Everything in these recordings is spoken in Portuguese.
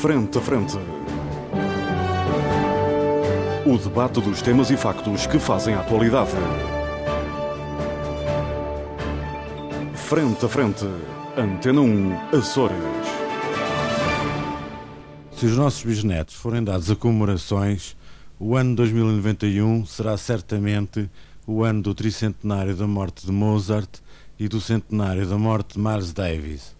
Frente a Frente. O debate dos temas e factos que fazem a atualidade. Frente a Frente. Antena 1, Açores. Se os nossos bisnetos forem dados a comemorações, o ano 2091 será certamente o ano do tricentenário da morte de Mozart e do centenário da morte de Miles Davis.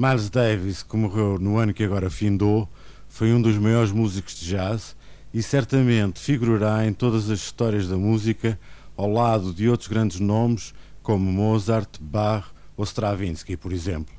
Miles Davis, que morreu no ano que agora findou, foi um dos maiores músicos de jazz e certamente figurará em todas as histórias da música ao lado de outros grandes nomes como Mozart, Bach ou Stravinsky, por exemplo.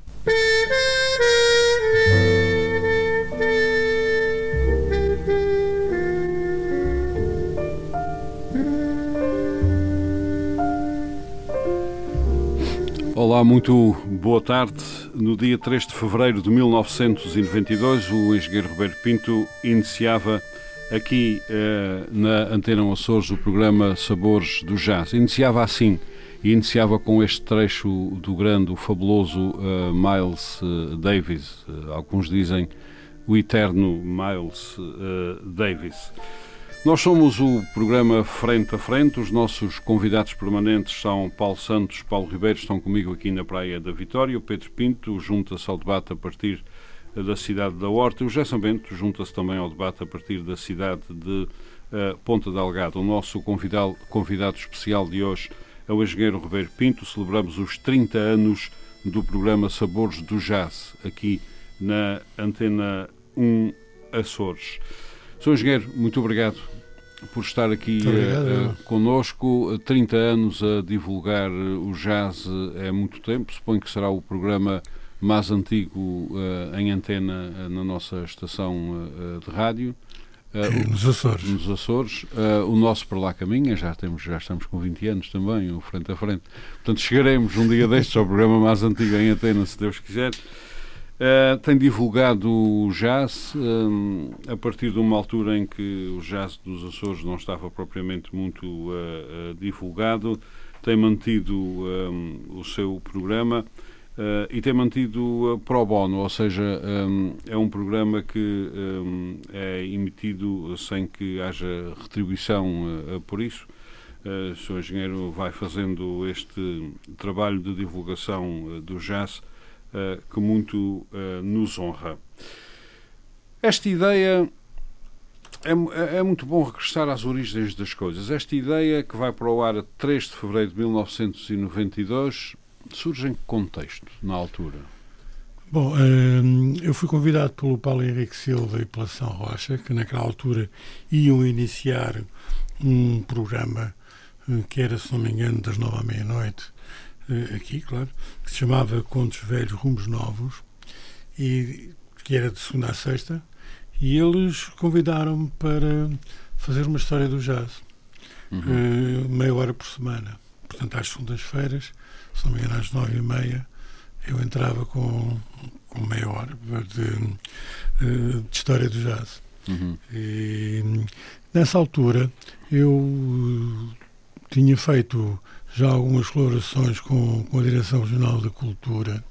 Olá, muito boa tarde. No dia 3 de fevereiro de 1992, o engenheiro Roberto Pinto iniciava aqui eh, na Antena Açores o programa Sabores do Jazz. Iniciava assim, e iniciava com este trecho do grande, o fabuloso eh, Miles eh, Davis. Eh, alguns dizem o eterno Miles Davis. Nós somos o programa Frente a Frente. Os nossos convidados permanentes são Paulo Santos, Paulo Ribeiro, estão comigo aqui na Praia da Vitória. O Pedro Pinto junta-se ao debate a partir da cidade da Horta. O Gerson Bento junta-se também ao debate a partir da cidade de uh, Ponta Delgada. O nosso convidado, convidado especial de hoje é o engenheiro Ribeiro Pinto. Celebramos os 30 anos do programa Sabores do Jazz, aqui na Antena 1 Açores. Sr. Engenheiro, muito obrigado por estar aqui uh, uh, conosco. 30 anos a divulgar o jazz é muito tempo. Suponho que será o programa mais antigo uh, em antena na nossa estação de rádio. nos Açores. Nos Açores. o nosso para lá caminha, já, temos, já estamos com 20 anos também, o frente a frente. Portanto, chegaremos um dia destes ao programa mais antigo em antena, se Deus quiser. Uh, tem divulgado o jazz um, a partir de uma altura em que o jazz dos Açores não estava propriamente muito uh, uh, divulgado, tem mantido um, o seu programa e tem mantido pro bono, ou seja, um, é um programa que é emitido sem que haja retribuição por isso. o Sr. Engenheiro vai fazendo este trabalho de divulgação do jazz que muito uh, nos honra. Esta ideia é, é, muito bom regressar às origens das coisas. Esta ideia que vai para o ar a 3 de fevereiro de 1992 surge em que contexto, na altura? Bom, uh, eu fui convidado pelo Paulo Henrique Silva e pela São Rocha, que naquela altura iam iniciar um programa que era, se não me engano, das nove à meia-noite, eh, aqui, claro, que se chamava Contos Velhos Rumos Novos, e que era de segunda a sexta, e eles convidaram-me para fazer uma história do jazz, uhum. uh, meia hora por semana. Portanto, às segundas-feiras, se não me engano, às nove e meia, eu entrava com, com meia hora de, eh, de história do jazz. Uhum. E, nessa altura, eu tinha feito já algumas colaborações com, com a Direção Regional da Cultura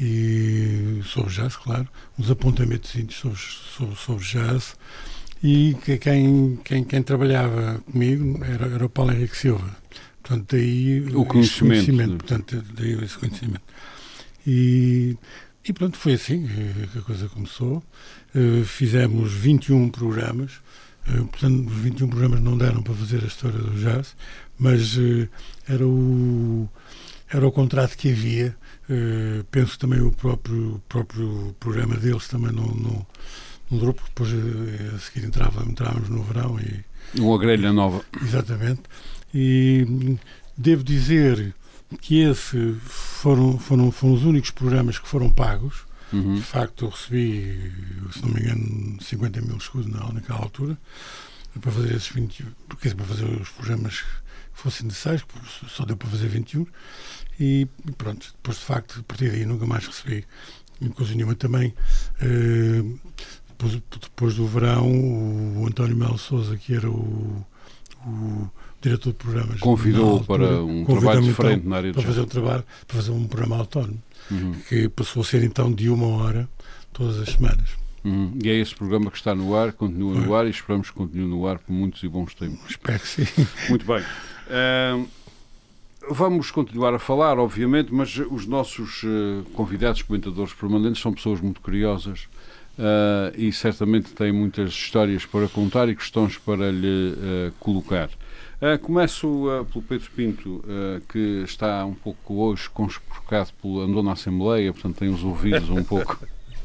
e sobre jazz, claro, uns apontamentos sobre, sobre, sobre jazz e que quem, quem, quem trabalhava comigo era, era o Paulo Henrique Silva. Portanto, daí o conhecimento. conhecimento portanto, daí esse conhecimento. E, e pronto, foi assim que a coisa começou. Uh, fizemos 21 programas, portanto, os 21 programas não deram para fazer a história do jazz, mas uh, era o era o contrato que havia. Uh, penso também o próprio, próprio programa deles também não, não, não durou, porque depois uh, a seguir entrava, entrávamos no verão e. Uma grelha nova. Exatamente. E devo dizer que esse foram, foram, foram os únicos programas que foram pagos. Uhum. De facto, eu recebi, se não me engano, 50 mil escudos naquela altura para fazer esses 20, porque para fazer os programas fossem necessários, só deu para fazer 21, e pronto, depois de facto, a partir daí nunca mais recebi coisa nenhuma também. Uh, depois, depois, do verão, o António Melo Souza, que era o, o diretor de programas, convidou para um trabalho diferente então, na área para fazer um trabalho, para fazer um programa autónomo, uhum. que passou a ser então de uma hora todas as semanas. Hum, e é esse programa que está no ar, continua no ar e esperamos que continue no ar por muitos e bons tempos. Espero que sim. Muito bem. Uh, vamos continuar a falar, obviamente, mas os nossos uh, convidados, comentadores permanentes, são pessoas muito curiosas uh, e certamente têm muitas histórias para contar e questões para lhe uh, começo pelo Pedro Pinto, que está um pouco hoje conspurcado pelo andou na Assembleia, portanto tem os ouvidos um pouco.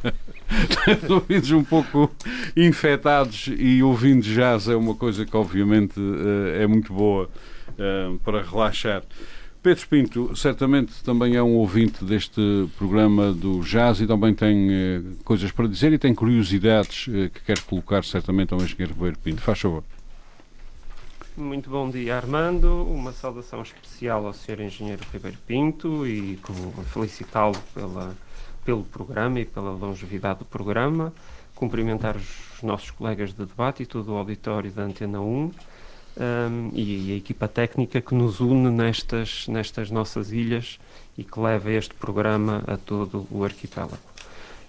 os ouvidos um pouco infectados e ouvindo jazz é uma coisa que obviamente é muito boa uh, para relaxar. Pedro Pinto, certamente também é um ouvinte deste programa do Jazz e também tem uh, coisas para dizer e tem curiosidades uh, que quer colocar certamente ao engenheiro Pinto. Faz favor. Muito bom dia, Armando. Uma saudação especial ao Sr. Engenheiro Ribeiro Pinto e felicitá-lo pelo programa e pela longevidade do programa. Cumprimentar os nossos colegas de debate e todo o auditório da Antena 1 um, e a equipa técnica que nos une nestas, nestas nossas ilhas e que leva este programa a todo o arquipélago.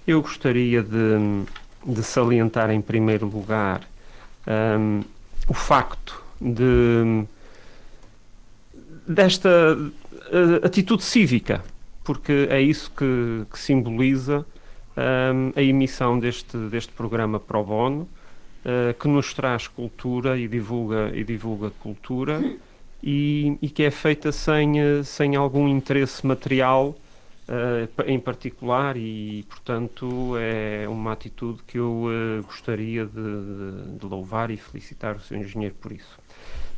Eu gostaria de, de salientar em primeiro lugar um, o facto de desta uh, atitude cívica, porque é isso que, que simboliza um, a emissão deste, deste programa Pro Bono, uh, que nos traz cultura e divulga, e divulga cultura e, e que é feita sem, uh, sem algum interesse material uh, em particular e, portanto, é uma atitude que eu gostaria de, de, de louvar e felicitar o Sr. Engenheiro por isso.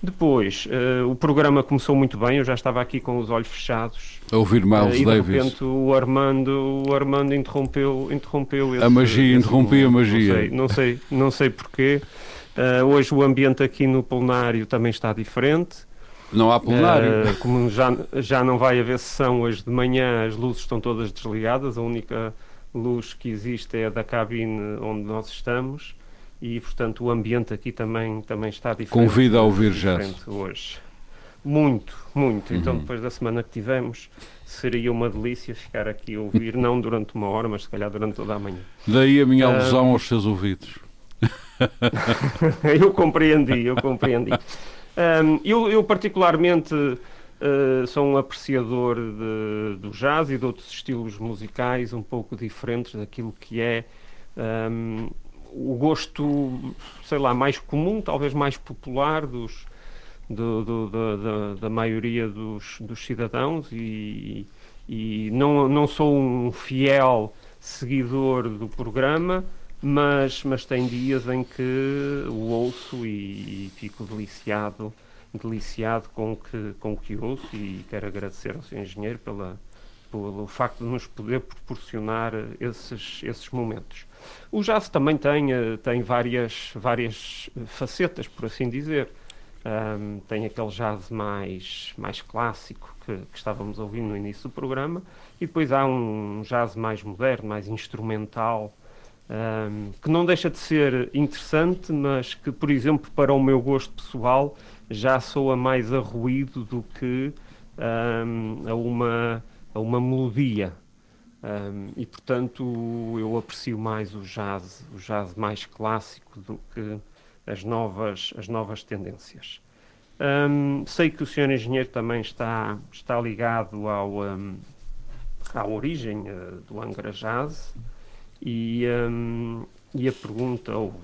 Depois, uh, o programa começou muito bem, eu já estava aqui com os olhos fechados. A ouvir Miles uh, e Davis. de repente o Armando, o Armando interrompeu, interrompeu esse, A magia, interrompia a magia. Não sei, não sei, não sei porquê. Uh, hoje o ambiente aqui no plenário também está diferente. Não há plenário. Uh, como já, já não vai haver sessão hoje de manhã, as luzes estão todas desligadas, a única luz que existe é a da cabine onde nós estamos e, portanto, o ambiente aqui também, também está diferente. Convida a ouvir jazz. Hoje. Muito, muito. Então, uhum. Então, depois da semana que tivemos, seria uma delícia ficar aqui a ouvir, não durante uma hora, mas se calhar durante toda a manhã. Daí a minha alusão um... aos seus ouvidos. eu compreendi, eu compreendi. Um, eu, eu, particularmente, uh, sou um apreciador de, do jazz e de outros estilos musicais um pouco diferentes daquilo que é um, o gosto, sei lá, mais comum, talvez mais popular dos, do, do, da, da, maioria dos, dos cidadãos e, e não, não sou um fiel seguidor do programa, mas, mas tem dias em que o ouço e, e fico deliciado, deliciado com o que, com o que ouço e quero agradecer ao Sr. Engenheiro pela, pelo facto de nos poder proporcionar esses, esses momentos. O jazz também tem, eh, tem várias, várias facetas, por assim dizer. Um, tem aquele jazz mais, mais clássico que, que, estávamos ouvindo no início do programa, e depois há um jazz mais moderno, mais instrumental, um, que não deixa de ser interessante, mas que, por exemplo, para o meu gosto pessoal, já soa mais a ruído do que um, a, uma, a uma melodia. Um, e portanto eu aprecio mais o jazz, o jazz mais clássico do que as novas, as novas tendências. Um, sei que o senhor engenheiro também está, está ligado ao, um, à origem uh, do Angra Jazz e, e a pergunta, ou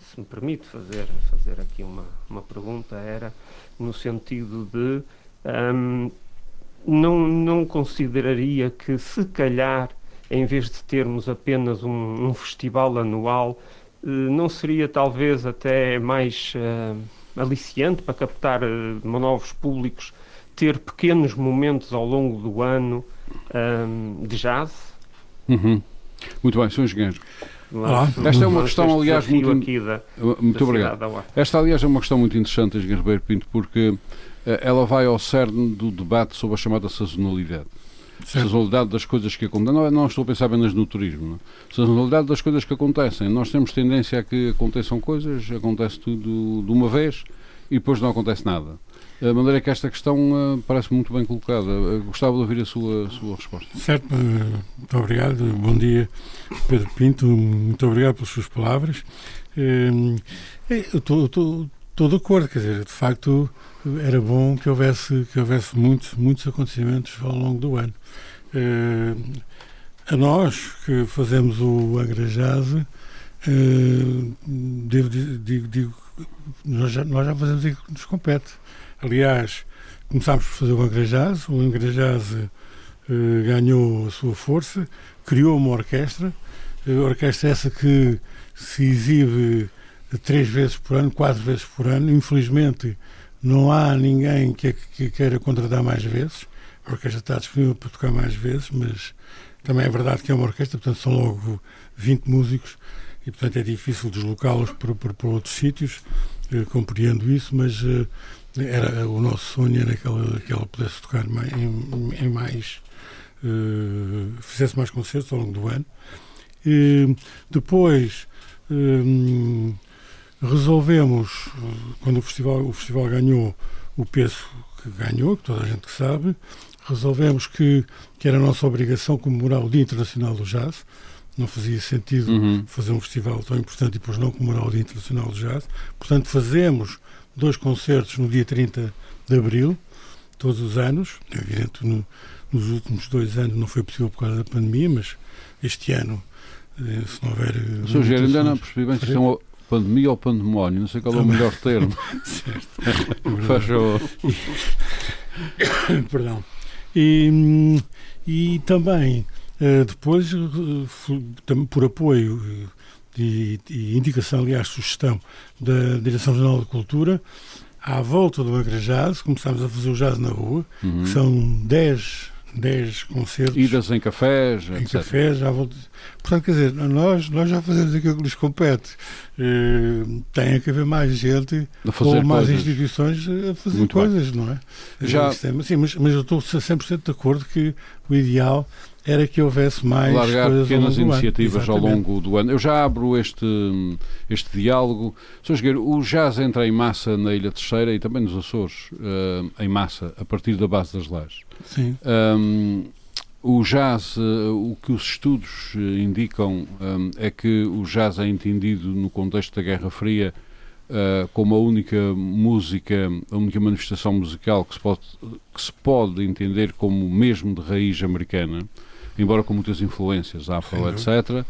se me permite fazer, fazer aqui uma, uma pergunta, era no sentido de não, não consideraria que, se calhar, em vez de termos apenas um, um festival anual, eh, não seria talvez até mais uh, aliciante para captar uh, novos públicos ter pequenos momentos ao longo do ano um, de jazz? Uhum. Muito bem, Sr. Engenheiro. Esta é uma questão, aliás, muito, da, muito da obrigado. Esta, aliás, é uma questão muito interessante, Engenheiro Ribeiro Pinto, porque ela vai ao cerne do debate sobre a chamada sazonalidade. Certo. Sazonalidade das coisas que acontecem. Não, não estou a pensar apenas no turismo. Não? É? Sazonalidade das coisas que acontecem. Nós temos tendência a que aconteçam coisas, acontece tudo de uma vez e depois não acontece nada. De maneira que esta questão uh, parece muito bem colocada. Gostava de ouvir a sua, a sua resposta. Certo, muito obrigado. Bom dia, Pedro Pinto. Muito obrigado pelas suas palavras. Eu estou de acordo, quer dizer, de facto era bom que houvesse, que houvesse muitos, muitos acontecimentos ao longo do ano. a nós que fazemos o Angra Jazz, devo, digo, digo nós já, nós já fazemos aquilo que nos compete. Aliás, começámos por fazer o Angrajaz, o Angrajaz uh, ganhou a sua força, criou uma orquestra, a orquestra essa que se exibe três vezes por ano, quatro vezes por ano. Infelizmente, não há ninguém que, que queira contratar mais vezes. A orquestra está disponível para tocar mais vezes, mas também é verdade que é uma orquestra, portanto são logo 20 músicos e, portanto, é difícil deslocá-los para, para, para, outros sítios. Eu compreendo isso, mas uh, era o nosso sonho era que ela, que ela pudesse tocar em, em, mais. Uh, fizesse mais concertos ao longo do ano. E, depois. Resolvemos, quando o festival, o festival ganhou o peso que ganhou, que toda a gente sabe, resolvemos que, que era a nossa obrigação comemorar o Dia Internacional do Jazz, não fazia sentido uhum. fazer um festival tão importante e depois não comemorar o Dia Internacional do Jazz. Portanto, fazemos dois concertos no dia 30 de Abril, todos os anos. É evidente, no, nos últimos dois anos não foi possível por causa da pandemia, mas este ano, eh, se não houver. Sr. Ainda não percebi bem se são pandemia ou pandemónio, não sei qual é o melhor termo. certo. Faz Perdão. E, hum, e também eh, depois, eh, por apoio e, e, indicação, aliás, sugestão da Direção-Geral da Cultura, à volta do Agrajaz, começámos a fazer o jazz na rua, uhum. que são 10 10 concertos. Idas em cafés, Em etc. cafés, à volta. Portanto, quer dizer, nós, nós já fazemos aquilo que nos compete. Uh, tem que haver mais gente ou mais coisas. instituições a fazer Muito coisas, bem. não é? Já... Sim, mas, mas eu estou 100% de acordo que o ideal era que houvesse mais largar pequenas iniciativas ao longo do ano. Eu já abro este, este diálogo. Sr. Jogueiro, o jazz entra em massa na Ilha Terceira e também nos Açores, uh, em massa, a partir da base das lajes. Sim. Um, o jazz, uh, o que os estudos uh, indicam um, é que o jazz é entendido no contexto da Guerra Fria uh, como a única música, a única manifestação musical que se pode, que se pode entender como mesmo de raiz americana embora com muitas influências afro, etc.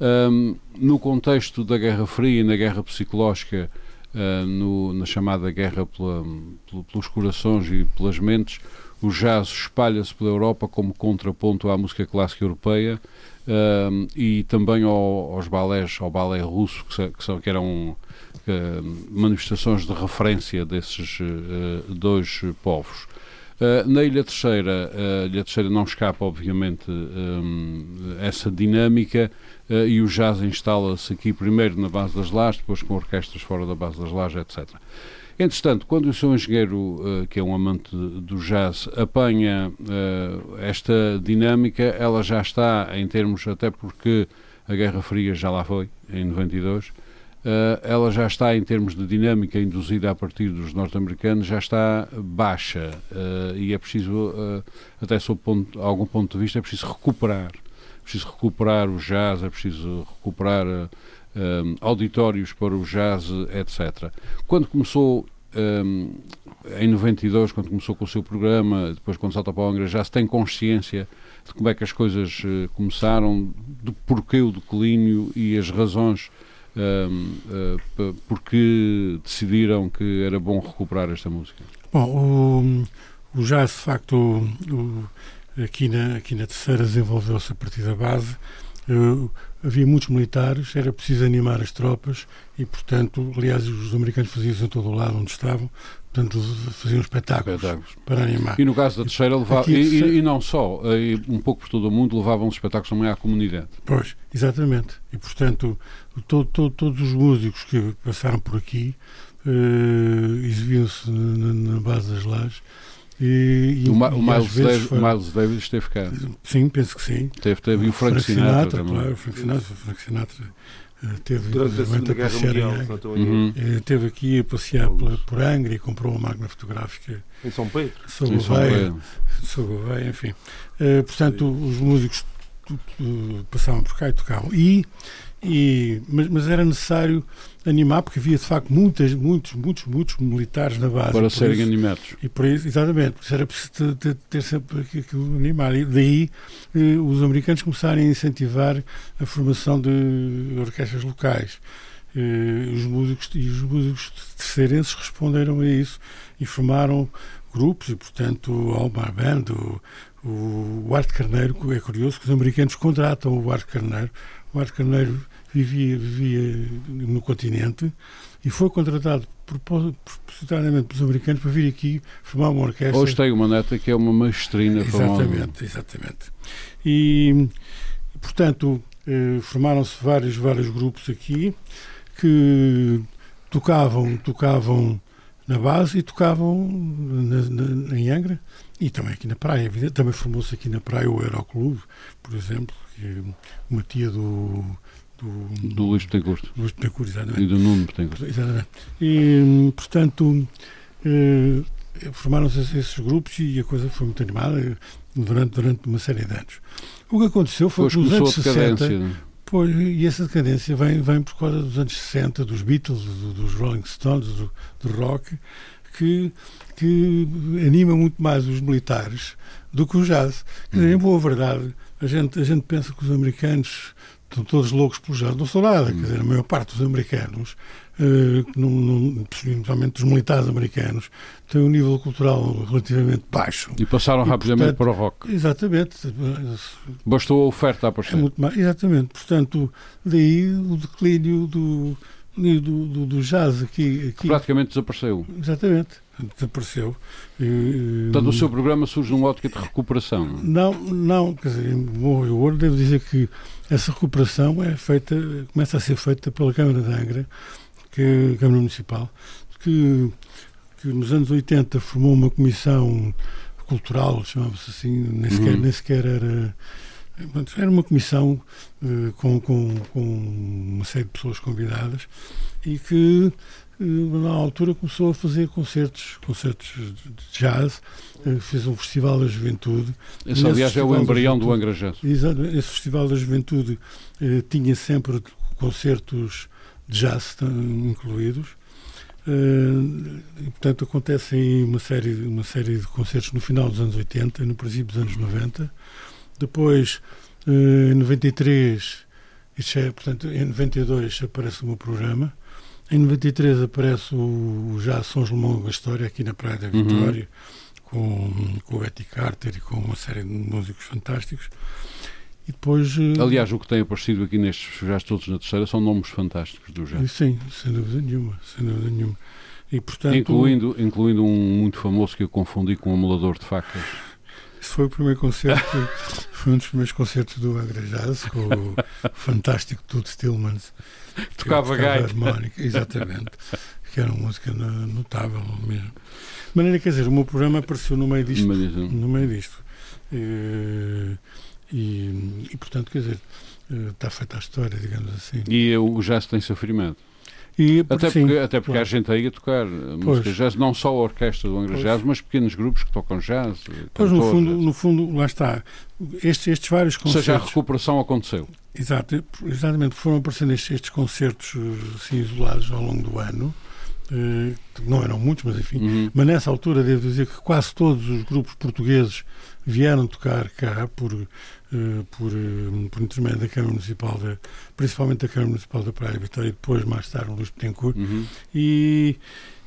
Um, no contexto da Guerra Fria e na guerra psicológica, uh, no, na chamada guerra pela, pelos corações e pelas mentes, o jazz espalha-se pela Europa como contraponto à música clássica europeia um, e também ao, aos balés, ao balé russo, que, que, são, que eram uh, manifestações de referência desses uh, dois povos. Uh, na Ilha Terceira, uh, a Ilha Terceira não escapa, obviamente, um, essa dinâmica uh, e o jazz instala-se aqui primeiro na base das lajes, depois com orquestras fora da base das lajes, etc. Entretanto, quando o seu engenheiro, que é um amante do jazz, apanha esta dinâmica, ela já está, em termos, até porque a Guerra Fria já lá foi, em 92, Uh, ela já está, em termos de dinâmica induzida a partir dos norte-americanos, já está baixa uh, e é preciso, uh, até sob ponto, algum ponto de vista, é preciso recuperar. É preciso recuperar o jazz, é preciso recuperar auditórios para o jazz, etc. Quando começou um, em 92, quando começou com o seu programa, depois quando salta para o Angra, já se tem consciência de como é que as coisas começaram, do porquê o declínio e as razões uh, porque decidiram que era bom recuperar esta música? Bom, o, o jazz, de facto, o, aqui, na, aqui na terceira desenvolveu-se a partir da base. Havia muitos militares, era preciso animar as tropas e, portanto, aliás, os americanos faziam isso em todo o lado onde estavam, portanto, faziam espetáculos, espetáculos. para animar. E no caso da terceira, levava, e, e, e, não só, e um pouco por todo o mundo, levavam os espetáculos também à comunidade. Pois, exatamente. E, portanto, todo, todo, todos os músicos que passaram por aqui uh, exibiam-se na, na, base das lajes. E, e, o, Ma, o, Miles Davis, foi... Miles Davis esteve cá. Sim, penso que sim. Teve, teve. E o Frank, Frank Sinatra, Sinatra Claro, o Frank Sinatra, Frank Sinatra teve durante a Segunda Guerra Mundial, uhum. teve aqui a passear pela, por Angra e comprou uma máquina fotográfica em São Pedro, São Gouveia, enfim. portanto, Sim. os músicos passavam por cá e tocavam. E, e, mas, mas, era necessário animar, porque havia de facto muitas, muitos, muitos, muitos militares na base. Para serem isso, animados. E por isso, exatamente, era preciso ter, ter sempre aquilo animar. E daí eh, os americanos começarem a incentivar a formação de orquestras locais. Eh, os músicos, e os músicos terceirenses responderam a isso e formaram grupos, e portanto o Almar Band, o, o Arte Carneiro, é curioso que os americanos contratam o Arte Carneiro. O Arte Carneiro vivia, vivia no continente e foi contratado propositadamente pelos americanos para vir aqui formar uma orquestra. Hoje tem uma neta que é uma maestrina Exatamente, exatamente. E, portanto, eh, formaram-se vários, vários grupos aqui que tocavam, tocavam na base e tocavam na, na, em Angra e também aqui na praia. Também formou-se aqui na praia o Aeroclube, por exemplo, que é uma tia do. Do, do Luís Betancourt. Luís Betancourt, exatamente. E do Nuno Betancourt. Exatamente. E, portanto, eh, formaram-se esses grupos e a coisa foi muito animada durante, durante uma série de anos. O que aconteceu foi que nos anos 60. Pois, e essa decadência vem, vem por causa dos anos 60, dos Beatles, do, dos Rolling Stones, do, do rock, que, que anima muito mais os militares do que o jazz. Quer dizer, em boa verdade, a gente, a gente pensa que os americanos estão todos loucos pelo jazz. Não sou nada. Quer dizer, a maior parte dos americanos, uh, principalmente os militares americanos, têm um nível cultural relativamente baixo. E passaram e, rapidamente portanto, para o rock. Exatamente. Bastou a oferta a aparecer. É muito mais, exatamente. Portanto, daí o declínio do, do, do, do jazz aqui, aqui. praticamente desapareceu. Exatamente desapareceu. Portanto, o seu programa surge numa ótica de recuperação? Não, não, quer dizer, bom, eu devo dizer que essa recuperação é feita, começa a ser feita pela Câmara de Angra, que é Câmara Municipal, que, que nos anos 80 formou uma comissão cultural, chamava-se assim, nem sequer, uhum. nem sequer era. Era uma comissão uh, com, com, com uma série de pessoas convidadas e que uh, na altura começou a fazer concertos, concertos de jazz, fez um festival da juventude. Esse, aliás, é o embrião do Angra Jazz. Exatamente. Esse festival da juventude tinha sempre concertos de jazz incluídos. Uh, e, portanto, acontecem uma série, uma série de concertos no final dos anos 80 e no princípio dos anos 90. Depois, uh, em 93, isto é, portanto, em 92 aparece o meu programa. Em 93 aparece o, o Já São João da História, aqui na Praia da Vitória, uhum. Com, com o Betty Carter e com uma série de músicos fantásticos. E depois, eh, Aliás, o que tem aparecido aqui nestes jazz todos na terceira são nomes fantásticos do jazz. Sim, sem dúvida nenhuma, sem dúvida nenhuma. E, portanto, incluindo, incluindo um muito famoso que eu confundi com um emulador de facas. Esse foi o primeiro concerto, foi um dos primeiros concertos do Agra Jazz, com o fantástico Tudo Stillmans. Tocava gaita. harmónica, exatamente. Que era uma música notável mesmo. De maneira, quer dizer, o meu programa apareceu no meio disto. No meio disto. E, e, e, portanto, quer dizer, eh, está feita a história, digamos assim. E o jazz tem sofrimento? E, até, porque, até porque claro. há gente aí a tocar música jazz, não só a orquestra do Angra Jazz, mas pequenos grupos que tocam jazz. Pois, no fundo, no fundo, lá está. Estes, estes vários concertos. Ou seja, a recuperação aconteceu. Exato, exatamente. Foram aparecendo estes, estes concertos assim, isolados ao longo do ano. Eh, não eram muitos, mas enfim. Uhum. Mas nessa altura, devo dizer que quase todos os grupos portugueses vieram tocar cá por, uh, por, uh, por intermédio da Câmara Municipal, de, principalmente da Câmara Municipal da Praia Vitória e depois, mais tarde, o Luís Betancourt. Uhum. E,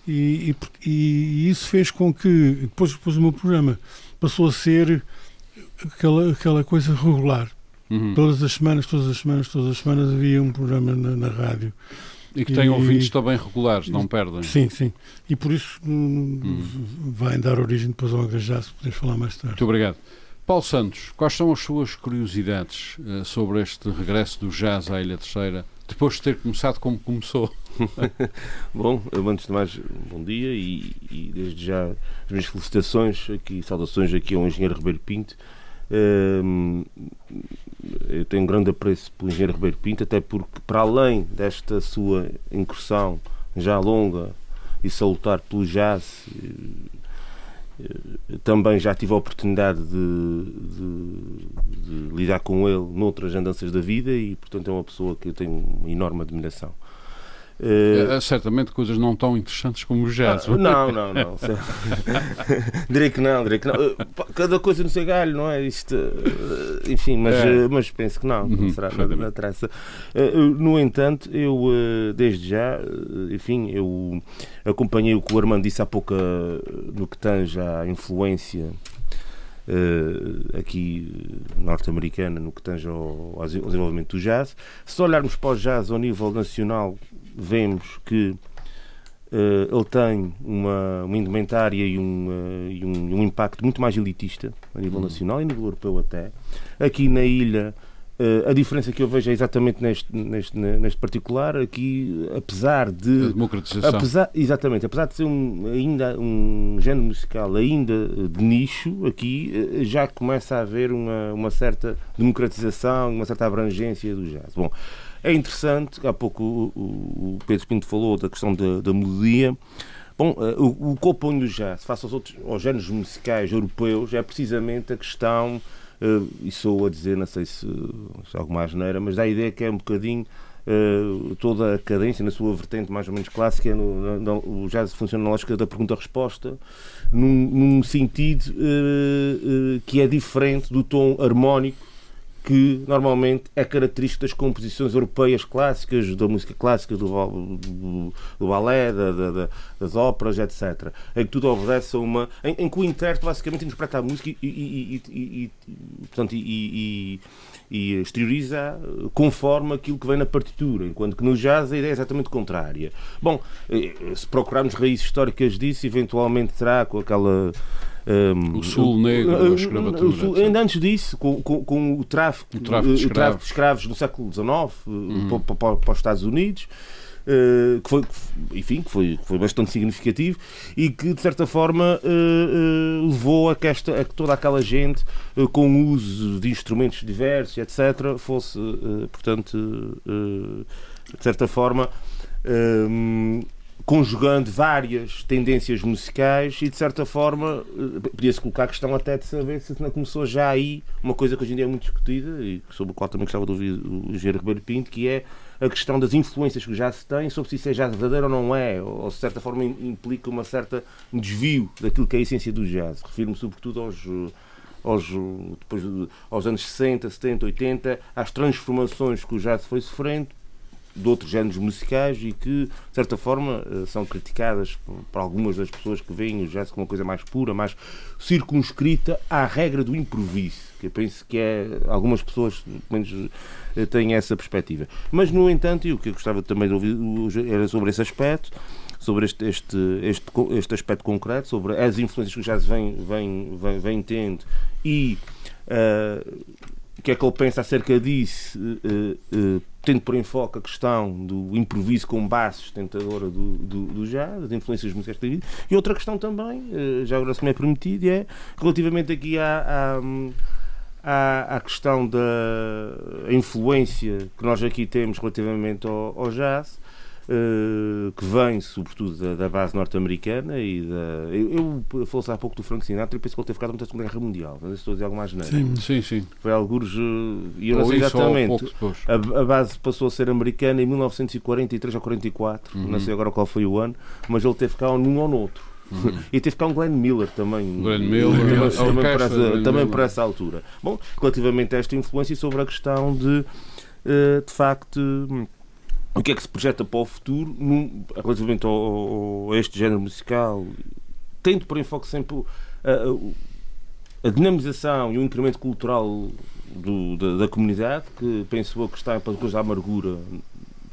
e, e, e, isso fez com que, depois, depois o meu programa passou a ser aquela, aquela coisa regular. Uhum. Todas as semanas, todas as semanas, todas as semanas havia um programa na, na rádio. E que tem ouvintes também regulares, não perdem. Sim, sim. E por isso hum. hum. vai dar origem depois ao Agrajá, se podemos falar mais tarde. Muito obrigado. Paulo Santos, quais são as suas curiosidades uh, sobre este regresso do jazz à Ilha Terceira, depois de ter começado como começou? bom, antes de mais, bom dia e, e, desde já as minhas felicitações aqui, saudações aqui ao engenheiro Ribeiro Pinto. Uh, eu tenho um grande apreço pelo engenheiro Ribeiro Pinto, até porque, para além desta sua incursão já longa e salutar pelo jazz, eh, também já tive a oportunidade de, de, de, lidar com ele noutras andanças da vida e, portanto, é uma pessoa que eu tenho uma enorme admiração. Uh, certamente coisas não tão interessantes como o jazz. Ah, não, não, não. direi que não, direi que não. Eh, cada coisa no seu galho, não é? Isto, enfim, mas, é. mas penso que não, uhum, não será nada na traça. No entanto, eu desde já, enfim, eu acompanhei o que o Armando disse há pouco no que tange à influência Uh, aqui norte-americana no que tange ao, ao, desenvolvimento do jazz. Se olharmos para o jazz ao nível nacional, vemos que uh, ele tem uma, uma indumentária e um, uh, e um, um, impacto muito mais elitista a nível uhum. nacional e a nível europeu até. Aqui na ilha Uh, a diferença que eu vejo é exatamente neste, neste, neste particular, aqui, apesar de. A democratização. Apesar, exatamente, apesar de ser um, ainda um género musical ainda de nicho, aqui uh, já começa a haver uma, uma certa democratização, uma certa abrangência do jazz. Bom, é interessante, há pouco o, Pedro Pinto falou da questão da, da melodia. Bom, uh, o, o que opõe do jazz face aos outros aos géneros musicais europeus é precisamente a questão Uh, e sou a dizer, não sei se, se alguma asneira, mas dá a ideia que é um bocadinho uh, toda a cadência na sua vertente mais ou menos clássica, no, no, o jazz funciona na lógica da pergunta-resposta, num, num, sentido uh, que é diferente do tom harmónico que normalmente é característico das composições europeias clássicas, da música clássica, do, do, do balé, da, da, das óperas, etc. Em que tudo obedece a uma. Em, em que o intérprete basicamente interpreta a música e, e, e, e portanto, e, e exterioriza conforme aquilo que vem na partitura, enquanto que no jazz a ideia é exatamente contrária. Bom, eh, se procurarmos raízes históricas disso, eventualmente terá com aquela um, o Sul Negro, a escravatura. Sul, ainda antes disso, com, com, com o, tráfico, o, tráfico de, o tráfico de escravos no século XIX uhum. para, para, para os Estados Unidos. Uh, que foi, enfim, que foi, que foi bastante significativo e que de certa forma uh, uh, levou a que, esta, a que toda aquela gente com o uso de instrumentos diversos, etc., fosse, portanto, de certa forma conjugando várias tendências musicais e de certa forma eh, podia-se colocar a questão até de saber se não começou já aí uma coisa que hoje em dia é muito discutida e sobre a qual também gostava de ouvir o Engenheiro Ribeiro Pinto, que é a questão das influências que já se tem sobre se isso é jazz verdadeiro ou não é, ou de certa forma implica uma certa desvio daquilo que é a essência do jazz. Refiro-me sobretudo aos aos, depois, aos anos 60, 70, 80, às transformações que o jazz foi sofrendo, de outros géneros musicais e que, de certa forma, eh, são criticadas por algumas das pessoas que veem o jazz como uma coisa mais pura, mais circunscrita à regra do improviso, que eu penso que é. Algumas pessoas, pelo menos, eh, têm essa perspectiva. Mas, no entanto, e o que eu gostava também de ouvir era sobre esse aspecto sobre este, este, este, este aspecto concreto, sobre as influências que o jazz vem, vem, vem, vem tendo e uh, o que é que ele pensa acerca disso, uh, uh, tendo por enfoque a questão do improviso com base sustentadora do, do, do jazz, das influências musicais que tem E outra questão também, já agora se me é permitido, é relativamente aqui à, à, à questão da influência que nós aqui temos relativamente ao, ao jazz, que vem sobretudo da, da base norte-americana e da. Eu, eu falei há pouco do Frank Sinatra e penso que ele teve ficado muito da Segunda Guerra Mundial. Não sei se estou a dizer algo mais genético. Sim, sim, sim. Foi alguns. Uh, e eu não sei exatamente. A, a, base passou a ser americana em 1943 ou 44, uhum. não sei agora qual foi o ano, mas ele teve cá num ou no outro. Uhum. E teve cá um Glenn Miller também. Glenn Miller, também, também, para essa, também para essa altura. Bom, relativamente a esta influência sobre a questão de, uh, de facto o que é que se projeta para o futuro num, relativamente ao, ao, a este género musical, tendo por enfoque sempre a, a, a dinamização e o incremento cultural do, da, da, comunidade, que penso eu que está para depois da amargura,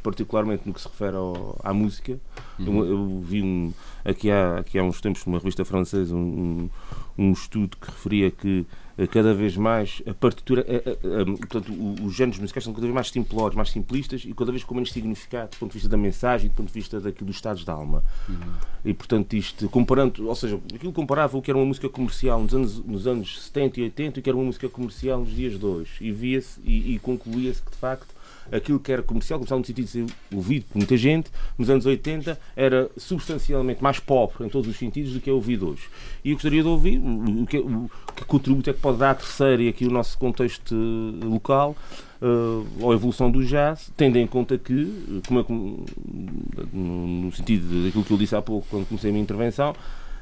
particularmente no que se refere ao, à música. Uhum. Eu, eu, vi um, aqui, há, aqui há uns tempos numa revista francesa um, um, estudo que referia que cada vez mais a partitura, a, a, a, portanto, os géneros musicais são cada vez mais simplórios, mais simplistas e cada vez com menos significado do ponto de vista da mensagem, do ponto de vista daquilo dos estados da alma. Uhum. E portanto, isto, comparando, ou seja, aquilo comparava o que era uma música comercial nos anos, nos anos 70 e 80 e o que era uma música comercial nos dias de hoje. E via-se e, e concluía-se que de facto aquilo que era comercial, comercial no sentido de ser ouvido por muita gente, nos anos 80 era substancialmente mais pop em todos os sentidos do que é ouvido hoje. E eu gostaria de ouvir o que, o que contributo é que pode dar a terceira e aqui o nosso contexto eh, local uh, à evolução do jazz, tendo em conta que, como é, no sentido daquilo que eu disse há pouco quando comecei a minha intervenção,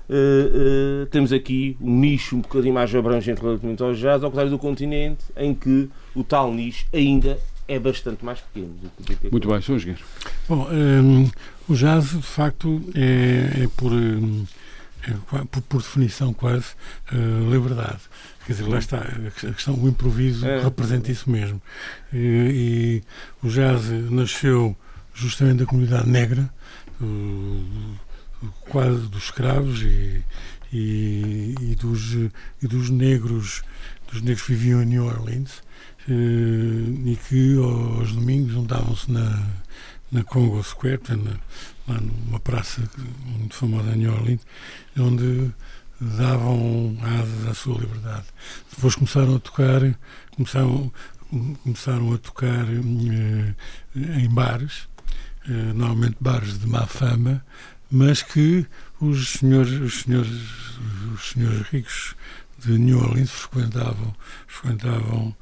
Uh, uh, temos aqui um nicho um bocadinho mais abrangente relativamente ao jazz, ao contrário do continente, em que o tal nicho ainda é bastante mais pequeno. Do que Muito bem, Sr. Engenheiro. Bom, um, o jazz, de facto, é, é, por, hum, é, por, por, definição quase uh, liberdade. Quer dizer, lá está, a questão, o improviso é. representa isso mesmo. E, e, o jazz nasceu justamente da comunidade negra, quase dos escravos e, e, e, dos, e dos negros dos negros que viviam em New Orleans e que aos domingos juntavam-se na, na Congo Square, na, lá numa praça muito famosa em New Orleans, onde davam asas à sua liberdade. Depois começaram a tocar, começaram, começaram a tocar eh, em bares, eh, normalmente bares de má fama, mas que os senhores, os senhores, os senhores ricos de New Orleans frequentavam, frequentavam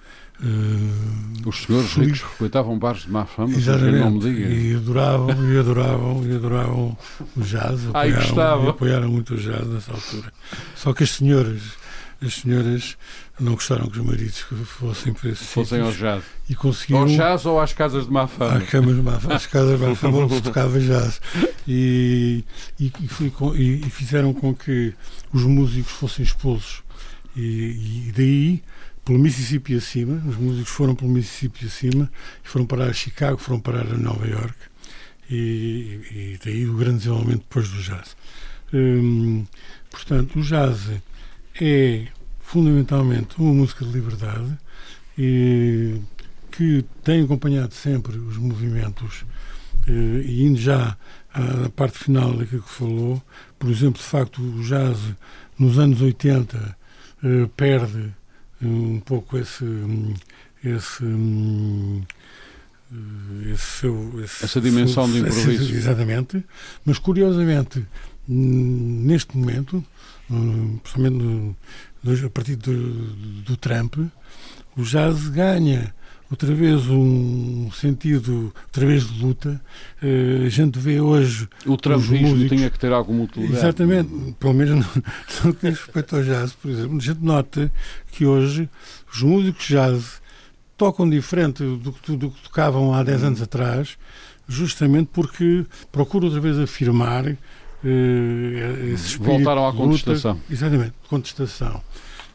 Uh, Os senhores ricos frequentavam bares de má fama, Exatamente. não me diga. E adoravam, e adoravam, e adoravam o jazz. Ai. E apoiaram muito o jazz nessa altura. Só que as senhoras, as senhoras não gostaram que os maridos fossem para esses Fossem ao jazz. E conseguiram... Ao jazz ou às casas de má fama? Às, camas de má fama, às casas de má fama onde se tocava jazz. E, e, e, e, fizeram com que os músicos fossem expulsos. E, e daí pelo Mississippi acima, os músicos foram pelo Mississippi acima, foram parar a Chicago, foram parar a Nova York e, e daí o grande desenvolvimento depois do jazz. Hum, portanto, o jazz é fundamentalmente uma música de liberdade e, que tem acompanhado sempre os movimentos eh, e indo já à, parte final daquilo que falou, por exemplo, de facto, o jazz nos anos 80 eh, perde um pouco esse esse esse seu, esse, essa dimensão seu, de improviso. Esse, exatamente. Mas, curiosamente, neste momento, principalmente a partir do, do Trump, o jazz ganha outra vez um sentido, outra vez de luta. Uh, a gente vê hoje. O trumpismo tinha que ter alguma utilidade. Exatamente, pelo menos no que diz respeito ao jazz, por exemplo. A gente nota que hoje os músicos jazz tocam diferente do que, do que tocavam há 10 anos atrás, justamente porque procuram outra vez afirmar uh, esse espírito Voltaram à contestação. Luta, exatamente, contestação.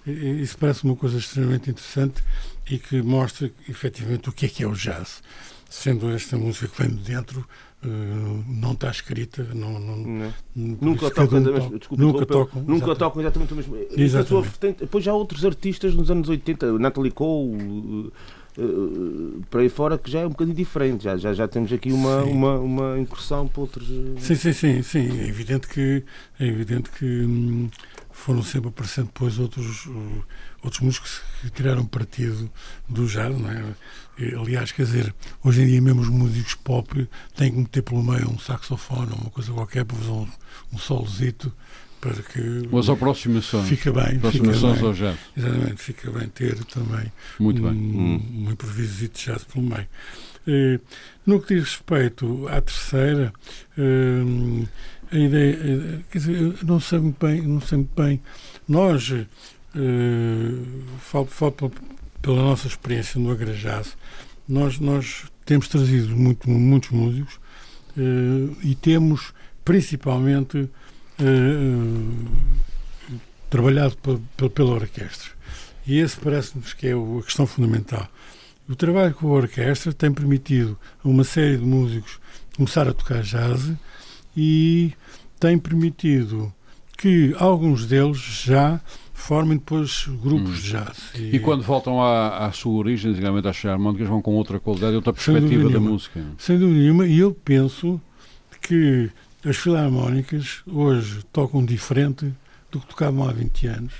Isso parece uma coisa extremamente interessante e que mostra efetivamente o que é que é o jazz. Sendo esta música que vem de dentro, uh, não está escrita, não, não, não. nunca tocam, um desculpa, nunca tocam, nunca exatamente. tocam exatamente o mesmo. Exatamente. Depois já há outros artistas nos anos 80, Natalie Cole, uh, uh, para aí fora, que já é um bocadinho diferente. Já, já, já temos aqui uma, uma, uma incursão para outros. Sim, sim, sim, sim. É evidente que, é evidente que hum, foram sempre aparecendo depois outros outros músicos que tiraram partido do jazz, não é? Aliás, quer dizer, hoje em dia mesmo os músicos pop têm que meter pelo meio um saxofone ou uma coisa qualquer para fazer um, um solozito para que Mas aproximações fica bem, aproximações fica ao jazz. Exatamente, fica bem ter também Muito um, bem. um, um improviso de jazz pelo meio. Eh, no que diz respeito à terceira, eh, a ideia, eh, quer dizer, não sei muito bem, não sei muito bem. Nós Falo, falo pela nossa experiência no Agrajaz, nós, nós temos trazido muito, muitos músicos uh, e temos principalmente uh, trabalhado pela orquestra. E esse parece-nos que é a questão fundamental. O trabalho com a orquestra tem permitido a uma série de músicos começar a tocar jazz e tem permitido que alguns deles já formem depois grupos Hum. de jazz. E, quando voltam à, à sua origem, digamos, às harmónicas, vão com outra qualidade, outra perspectiva da nenhuma. música. Sem dúvida nenhuma, e eu penso que as filarmónicas hoje tocam diferente do que tocavam há 20 anos.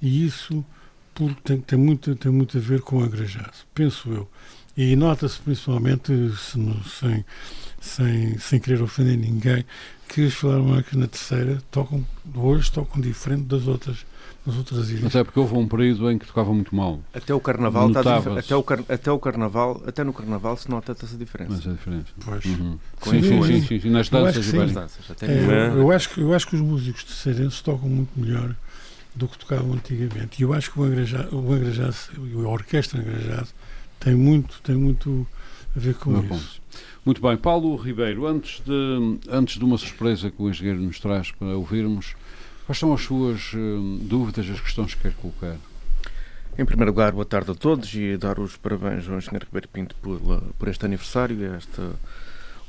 E isso por- tem, tem, muito, tem muito a ver com a Grajaz, penso eu. E nota-se principalmente, se não- sem, sem, sem querer ofender ninguém, que as filarmónicas na terceira tocam, hoje tocam diferente das outras, das outras ilhas. Até porque houve um período em que tocava muito mal, Até o carnaval, dif- até, o car- até o carnaval, até no carnaval se nota essa diferença. mas é diferente. Pois. Uhum. Com Sim, sim, sim, sim, sim, nas Eu acho danças que danças, até É, eu, acho, que- eu acho que os músicos terceirenses tocam muito melhor do que tocavam antigamente. E eu acho que o Angrajá, o a orquestra Angrajá tem muito, tem muito a ver com Meu isso. ponto. Muito bem, Paulo Ribeiro, antes de, antes de uma surpresa que o engenheiro nos traz para ouvirmos, quais são as suas hum, dúvidas, as questões que quer colocar? Em primeiro lugar, boa tarde a todos e dar os parabéns ao Engenheiro Ribeiro Pinto por, por este aniversário, esta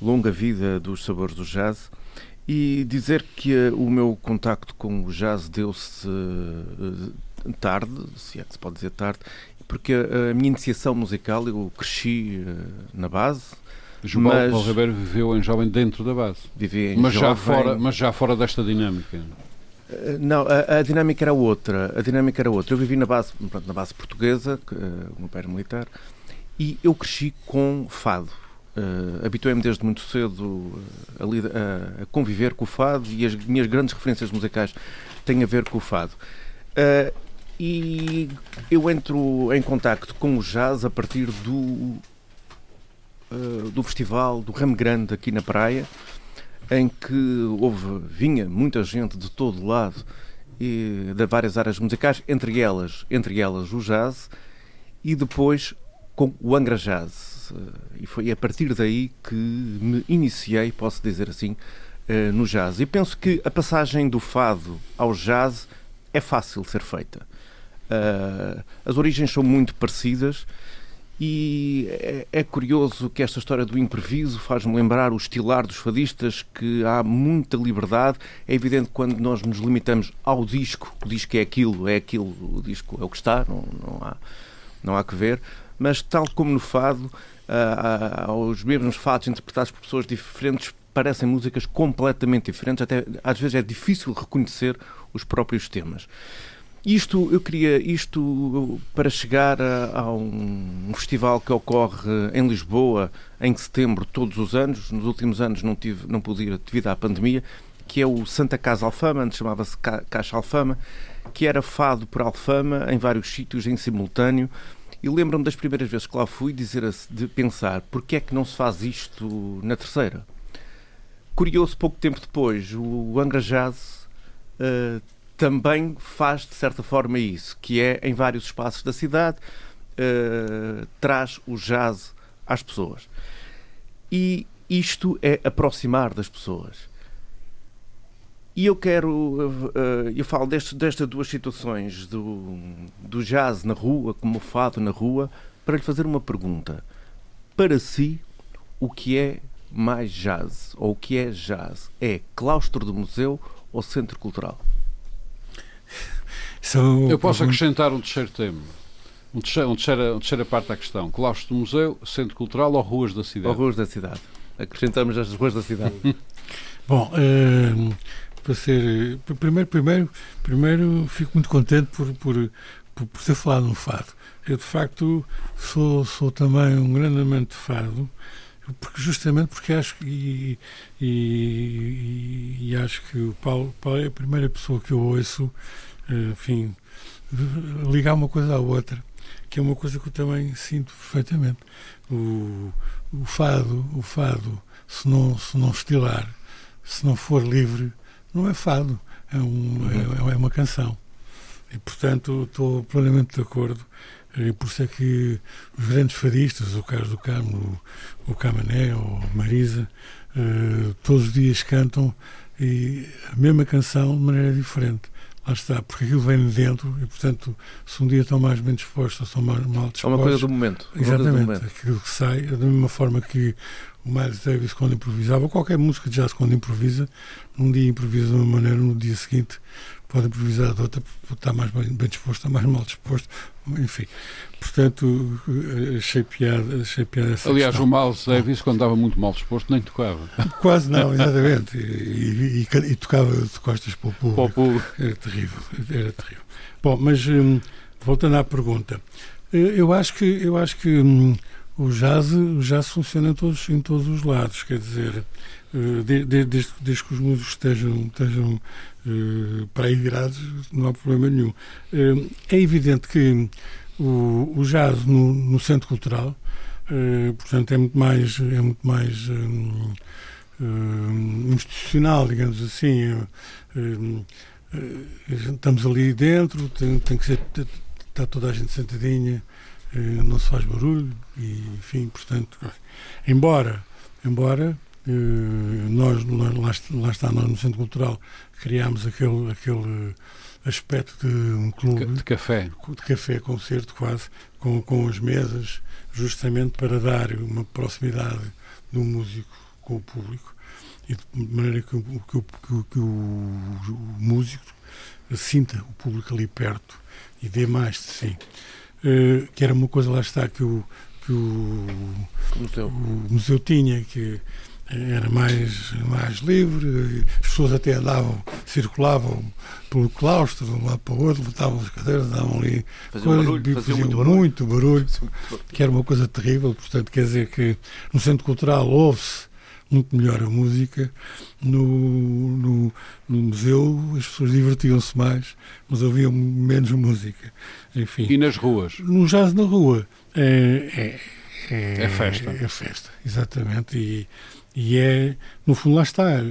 longa vida dos sabores do jazz. E dizer que eh, o meu contacto com o jazz deu-se eh, tarde, se é que se pode dizer tarde, porque a, a minha iniciação musical, eu cresci eh, na base, João Mas- Paulo Ribeiro viveu em jovem dentro da base, vivi em mas já, jovem. fora, mas já fora desta dinâmica. Eh, Não, a, a dinâmica era outra. A dinâmica era outra. Eu vivi na base, pronto, na base portuguesa, eh, o meu pai era militar, e eu cresci com fado. Eh, Habituei-me desde muito cedo a, a- a conviver com o fado e as minhas grandes referências musicais têm a ver com o fado. Eh, e eu entro em contacto com o jazz a partir do, eh, do festival do Ramo Grande aqui na praia, em que houve, vinha muita gente de todo lado e de várias áreas musicais, entre elas, entre elas o jazz, e depois com o Angra Jazz. Eh, E foi a partir daí que me iniciei, posso dizer assim, eh, no jazz. E penso que a passagem do fado ao jazz é fácil de ser feita. Eh, As origens são muito parecidas e é, é curioso que esta história do improviso faz-me lembrar o estilar dos fadistas, que há muita liberdade. É evidente que quando nós nos limitamos ao disco, o disco é aquilo, é aquilo, o disco é o que está, não, não, há, não há que ver. Mas, tal como no fado, ah, ah, os mesmos fados interpretados por pessoas diferentes parecem músicas completamente diferentes, até às vezes é difícil reconhecer os próprios temas. Isto, eu queria isto para chegar a, a um, festival que ocorre em Lisboa em setembro todos os anos. Nos últimos anos não tive, não pude ir devido à pandemia, que é o Santa Casa Alfama, antes chamava-se Ca- Caixa Alfama, que era fado por Alfama em vários sítios em simultâneo. E lembro-me das primeiras vezes que lá fui dizer de pensar porque é que não se faz isto na terceira. Curioso, pouco tempo depois, o Angra Jazz eh, também faz de certa forma isso, que é em vários espaços da cidade, eh, traz o jazz às pessoas. E isto é aproximar das pessoas. E eu quero, eh, eu falo destes, destas duas situações, do, do jazz na rua, como o fado na rua, para lhe fazer uma pergunta. Para si, o que é mais jazz? Ou o que é jazz? É claustro do museu ou centro cultural? São Eu posso acrescentar um terceiro tema. Um terceiro, um terceira, uma terceira parte da questão. Claustro do museu, centro cultural ou ruas da Ou cidade? ruas da cidade? Acrescentamos as ruas da cidade. Bom, eh, para ser. eh, Primeiro, primeiro, primeiro fico muito contente por, por, por, por ter falado no fado. Eu, de facto, sou, sou também um grande amante de fado, porque, justamente porque acho que. E, e- e acho que o Paulo, Paulo é a primeira pessoa que eu ouço, enfim, ligar uma coisa à outra, que é uma coisa que eu também sinto perfeitamente. O, o fado, o fado, se não, se não estilar, se não for livre, não é fado, é, um, é, é uma canção. E, portanto, estou plenamente de acordo. E por isso é que os grandes fadistas, o Carlos do Carmo, o, o Camané a Marisa, eh, todos os dias cantam e a mesma canção de maneira diferente. Lá está, porque aquilo vem de dentro e, portanto, se um dia estão mais bem dispostos ou estão mais mal É dispostos. uma coisa do momento. Uma coisa do Exatamente, momento. aquilo que sai, da mesma forma que o Miles Davis, quando improvisava, ou qualquer música de jazz, quando improvisa, num dia improvisa de uma maneira, no dia seguinte pode improvisar de outra, está mais bem, bem disposto, está mais mal disposto, enfim. Portanto, achei piada, achei piada essa Aliás, questão. o Miles Davis, quando estava muito mal disposto, nem tocava. Quase não, exatamente. E, e, e, tocava de costas para o público. Para o público. Era terrível, era terrível. Bom, mas hum, voltando à pergunta, eu acho que, eu acho que hum, o jazz, o jazz funciona em todos, em todos os lados, quer dizer, de, desde, desde, que os músicos estejam, estejam uh, para aí não há problema nenhum. Uh, é evidente que o, o jazz no, no, centro cultural, portanto, é muito mais, é muito mais um, institucional, digamos assim. estamos ali dentro, tem, tem que ser, está toda a gente sentadinha não se faz barulho e enfim, portanto, embora, embora nós, nós lá, está nós no Centro Cultural criámos aquele, aquele aspecto de um clube de café, de café concerto quase com, com as mesas justamente para dar uma proximidade do músico com o público e de maneira que, que, que, que o, o músico sinta o público ali perto e dê mais de si. Uh, que era uma coisa, lá está, que o, que o, o, museu. o museu tinha, que era mais, mais livre, as pessoas até andavam, circulavam pelo claustro, de um lado para o outro, botavam as cadeiras, andavam ali, faziam, coisas, barulho, faziam, faziam muito, barulho. muito barulho, que era uma coisa terrível, portanto, quer dizer que no centro cultural ouve-se muito melhor a música. No, no, no museu as pessoas divertiam-se mais, mas ouviam menos música. Enfim. E nas ruas? No jazz na rua é, é, é, é festa. É festa, exatamente. E, e é, no fundo, lá está.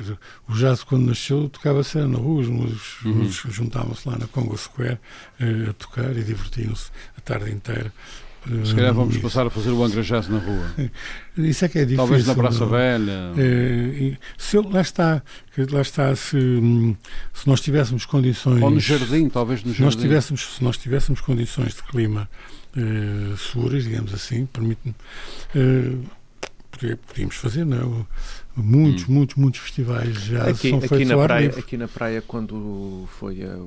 O jazz, quando nasceu, tocava-se na rua, os uhum. juntavam-se lá na Congo Square uh, a tocar e divertiam-se a tarde inteira. Se calhar vamos isso. passar a fazer o Angra Jazz na rua. Isso é que é difícil. Talvez na Praça não? Velha. É, se, lá está, lá está se, se nós tivéssemos condições. Ou no jardim, talvez no jardim. Nós tivéssemos, se nós tivéssemos condições de clima eh, seguras, digamos assim, permite-me. Eh, podíamos fazer, não é? Muitos, hum. muitos, muitos festivais já aqui, são aqui feitos na praia, Aqui na praia, quando foi uh,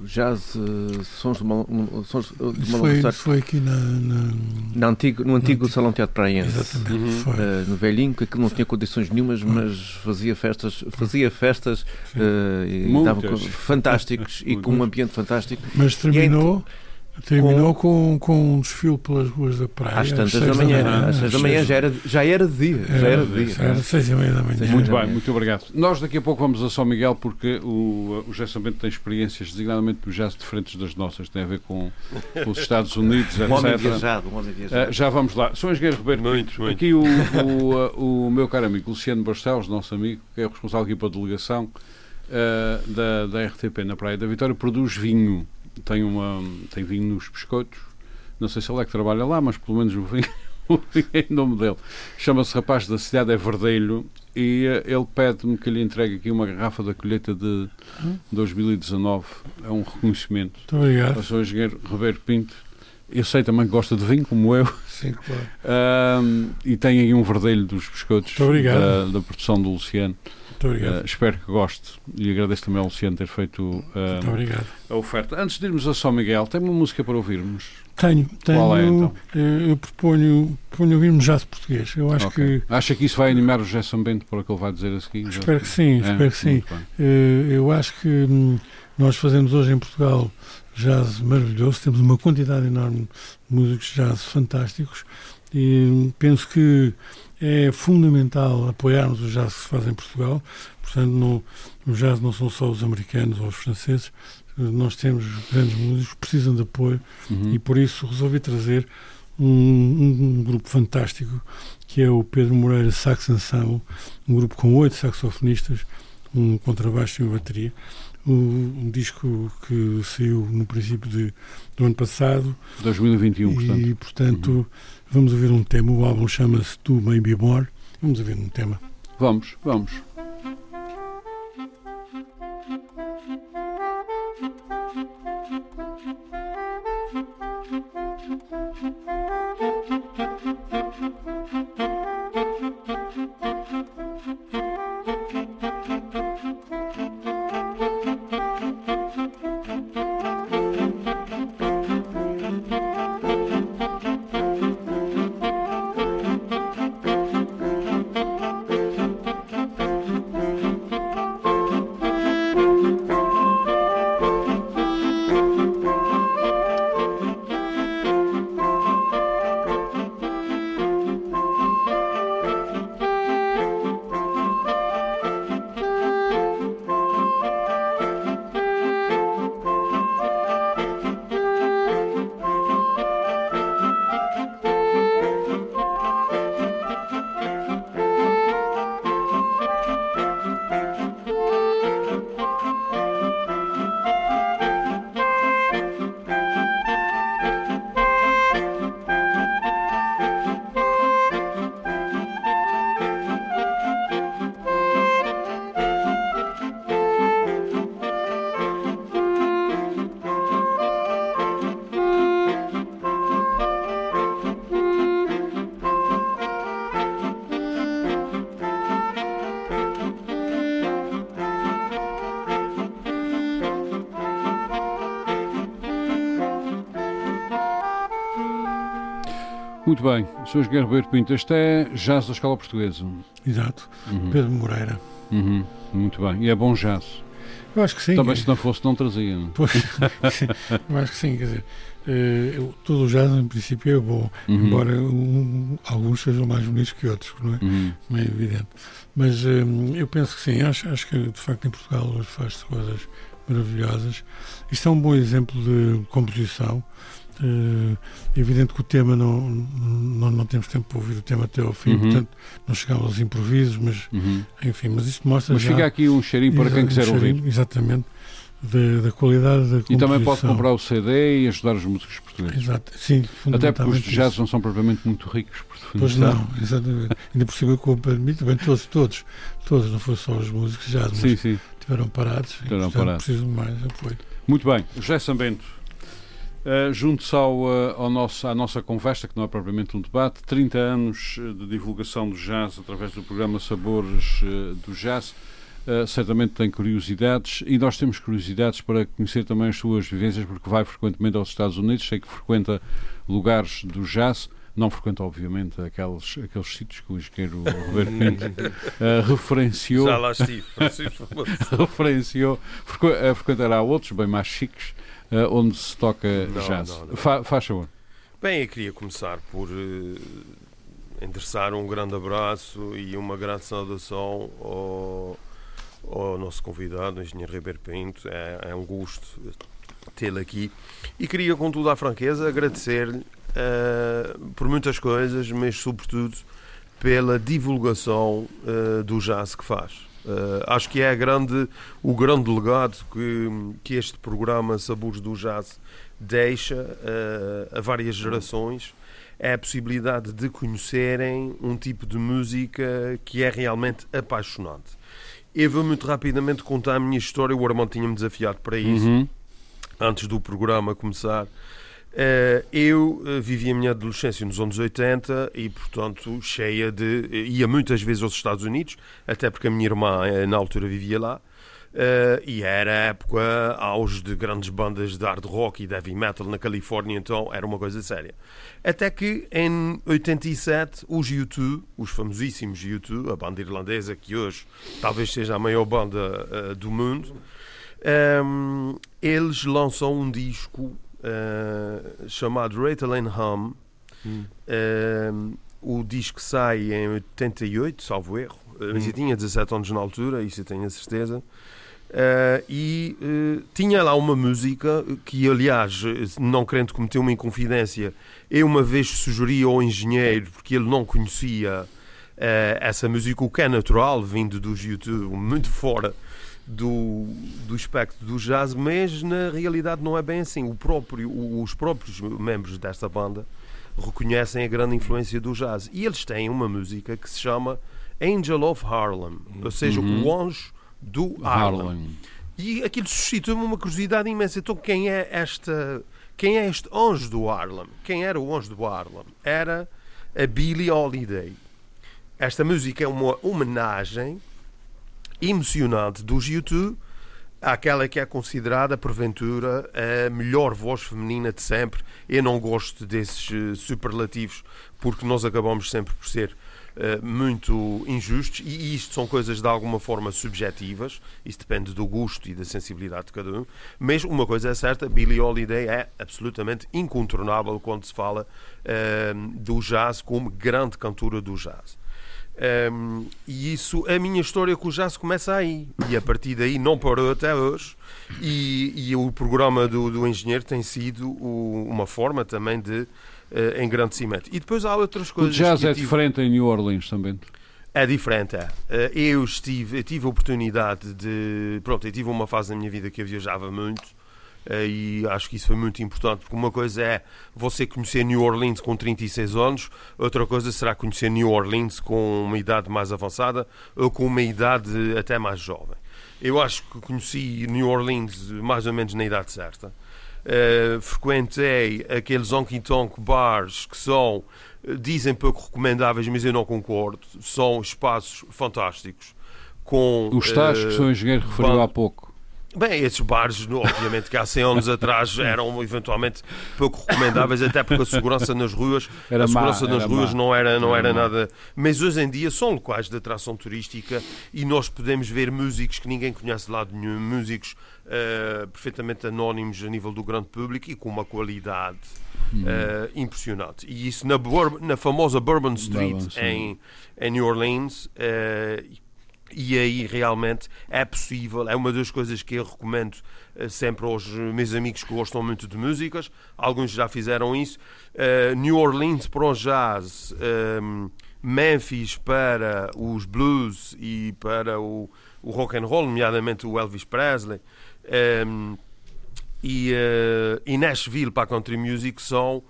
o jazz uh, Sons de uma, sons de foi, foi aqui na, na, na antigo, no antigo Salão Teatro Praiense. Uhum. Uh, no velhinho, que aquilo não tinha condições nenhumas, uhum. mas fazia festas, fazia festas e dava fantásticos e com um ambiente fantástico. Mas terminou. Terminou com, com um desfile pelas ruas da praia. Às tantas da manhã. Da manhã às seis da manhã já era, já era de dia. Era, já era de dia. Era seis e meia da manhã. Muito bem, muito obrigado. Nós daqui a pouco vamos a São Miguel porque o, o Gerson Bento tem experiências designadamente jazz diferentes das nossas. Tem a ver com, com os Estados Unidos, etc. Um homem viajado, um homem viajado. Uh, já vamos lá. Sou Engenheiro Ribeiro. Muito, muito. Aqui o, o, o meu caro amigo Luciano Barcelos, nosso amigo, que é o responsável aqui pela delegação uh, da, da RTP na Praia da Vitória, produz vinho tem, uma, tem vinho nos biscoitos. Não sei se ele é que trabalha lá, mas pelo menos o vinho, o vinho é em nome dele. Chama-se Rapaz da Cidade, é Verdelho, e uh, ele pede-me que lhe entregue aqui uma garrafa da colheita de 2019. É um reconhecimento. Muito obrigado. Eu sou o engenheiro Ribeiro Pinto. Eu sei também que gosta de vinho, como eu. Sim, claro. Uh, e tem aí um verdelho dos biscoitos da, da produção do Luciano. Uh, espero que goste e agradeço também ao Luciano ter feito uh, a oferta. Antes de irmos a São Miguel, tem uma música para ouvirmos? Tenho, tenho. Qual é então? Eu proponho, proponho ouvirmos jazz português. Eu acho okay. que. Acha que isso vai animar o Gerson Bento para o que ele vai dizer a seguir? Espero que sim, é? espero que sim. Eu acho que hum, nós fazemos hoje em Portugal jazz maravilhoso, temos uma quantidade enorme de músicos jazz fantásticos e hum, penso que é fundamental apoiarmos o jazz que se faz em Portugal. Portanto, no, o jazz não são só os americanos ou os franceses, nós temos grandes músicos que precisam de apoio uhum. e por isso resolvi trazer um, um, um, grupo fantástico que é o Pedro Moreira Sax Ensemble, um grupo com oito saxofonistas, um contrabaixo e uma bateria. Um, um, disco que saiu no princípio de, do ano passado. 2021, e, portanto. E, portanto, uhum. Vamos ouvir um tema, o álbum chama-se Tu May Be More. Vamos ouvir um tema. Vamos, vamos. Muito bem, Sr. Engenheiro Ribeiro Pinto, este é jazz da Escola Portuguesa. Exato, uhum. Pedro Moreira. Uhum. Muito bem, e é bom jazz. Eu acho que sim. Também se não fosse, não trazia. Não? É? Pois, eu acho que sim, quer dizer, uh, todo o jazz em princípio é bom, uhum. embora um, alguns sejam mais bonitos que outros, não é? Uhum. Não é evidente. Mas um, eu penso que sim, acho, acho que de facto em Portugal hoje faz-se coisas maravilhosas. Isto é um bom exemplo de composição. É evidente que o tema não, não, não temos tempo para ouvir o tema até ao fim, uhum. portanto não chegamos aos improvisos, mas uhum. enfim, mas isto mostra mas já. Mas fica aqui um cheirinho para quem quiser um ouvir. Exatamente. Da, da, qualidade da E também pode comprar o CD e ajudar os músicos portugueses. Exato, sim. Até porque os jazz não são propriamente muito ricos. Por pois não, exatamente. Ainda por cima, como permite, bem, todos, todos, todos, não foi só os músicos jazz, mas sim, sim. tiveram parados. Tiveram parados. precisam de mais apoio. Muito bem, José Sambento. Uh, Junto-se ao, uh, ao nosso, à nossa conversa, que não é propriamente um debate, 30 anos eh, de divulgação do jazz através do programa Sabores uh, do Jazz. Uh, certamente tem curiosidades e nós temos curiosidades para conhecer também as suas vivências, porque vai frequentemente aos Estados Unidos, sei que frequenta lugares do jazz não frequenta, obviamente, aqueles, aqueles sítios que o engenheiro Roberto Pinto uh, referenciou. Já lá estive. referenciou. frequentará outros bem mais chiques uh, onde se toca não, jazz. Não, não. Fa faz favor. Bem, eu queria começar por uh, endereçar um grande abraço e uma grande saudação ao, ao nosso convidado, o engenheiro Ribeiro Pinto. É, é um gosto tê-lo aqui. E queria, com toda a franqueza, agradecer-lhe uh, por muitas coisas, mas sobretudo pela divulgação uh, do jazz que faz. Uh, acho que é grande, o grande legado que, que este programa Sabores do Jazz deixa uh, a várias gerações é a possibilidade de conhecerem um tipo de música que é realmente apaixonante. Eu vou muito rapidamente contar a minha história, o Armando tinha-me desafiado para isso, uhum. antes do programa começar. Uh, eu uh, vivi a minha adolescência nos anos 80 e, portanto, cheia de. ia muitas vezes aos Estados Unidos, até porque a minha irmã, uh, na altura, vivia lá. e era época auge de grandes bandas de hard rock e heavy metal na Califórnia, então era uma coisa séria. Até que em 87, os U2, os famosíssimos U2, a banda irlandesa que hoje talvez seja a maior banda do mundo, um, ehm, eles lançam um disco uh, chamado Rattle and Hum. Uh, o disco sai em 88, salvo erro. Eh, mas hum. eu tinha 17 anos na altura, isso eu tenho a certeza. Uh, e uh, tinha lá uma música que, aliás, não querendo cometer uma inconfidência, eu uma vez sugeri ao engenheiro, porque ele não conhecia uh, essa música, o que é natural, vindo dos YouTube, muito fora do, do espectro do jazz, mas na realidade não é bem assim. O próprio, os próprios membros desta banda reconhecem a grande influência do jazz. E eles têm uma música que se chama Angel of Harlem, ou seja, uhum. o anjo do Harlem. Harlem. E aquilo suscita-me uma curiosidade imensa. Então, quem é esta. Quem é este anjo do Harlem? Quem era o anjo do Harlem? Era a Billie Holiday. Esta música é uma homenagem emocionante dos YouTube àquela que é considerada, porventura, a melhor voz feminina de sempre. Eu não gosto desses eh, superlativos porque nós acabamos sempre por ser uh, muito injustos e isto são coisas de alguma forma subjetivas, isso depende do gosto e da sensibilidade de cada um, mas uma coisa é certa, Billie Holiday é absolutamente incontornável quando se fala uh, do jazz como grande cantora do jazz. Um, e isso, a minha história com o jazz começa aí. E a partir daí não parou até hoje. E, e o programa do, do engenheiro tem sido o, uma forma também de uh, engrandecimento. E depois há outras coisas. O jazz é tive... diferente em New Orleans também. É diferente, é. Uh, eu estive, eu tive a oportunidade de. Pronto, eu tive uma fase na minha vida que eu viajava muito eh, e acho que isso foi muito importante, porque uma coisa é você conhecer New Orleans com 36 anos, outra coisa será conhecer New Orleans com uma idade mais avançada ou com uma idade até mais jovem. Eu acho que conheci New Orleans mais ou menos na idade certa. Uh, frequentei aqueles honky tonk bars que são, dizem pouco recomendáveis, mas eu não concordo. São espaços fantásticos. Com, Os tais uh, que o. Engenheiro referiu há pouco Bem, esses bares, obviamente, que há 100 anos atrás eram eventualmente pouco recomendáveis, até porque a segurança nas ruas, era a segurança má, nas ruas má. não era, não era, era nada. Mas hoje em dia são locais de atração turística e nós podemos ver músicos que ninguém conhece de lado nenhum, músicos uh, perfeitamente anónimos a nível do grande público e com uma qualidade uh, impressionante. E isso na, na famosa Bourbon Street Bourbon, em, em New Orleans. Uh, e aí realmente é possível, é uma das coisas que eu recomendo uh, sempre aos meus amigos que gostam muito de músicas, alguns já fizeram isso. Uh, New Orleans para o jazz, um, Memphis para os blues e para o, o rock and roll, nomeadamente o Elvis Presley. Um, e, uh, e Nashville para a country music são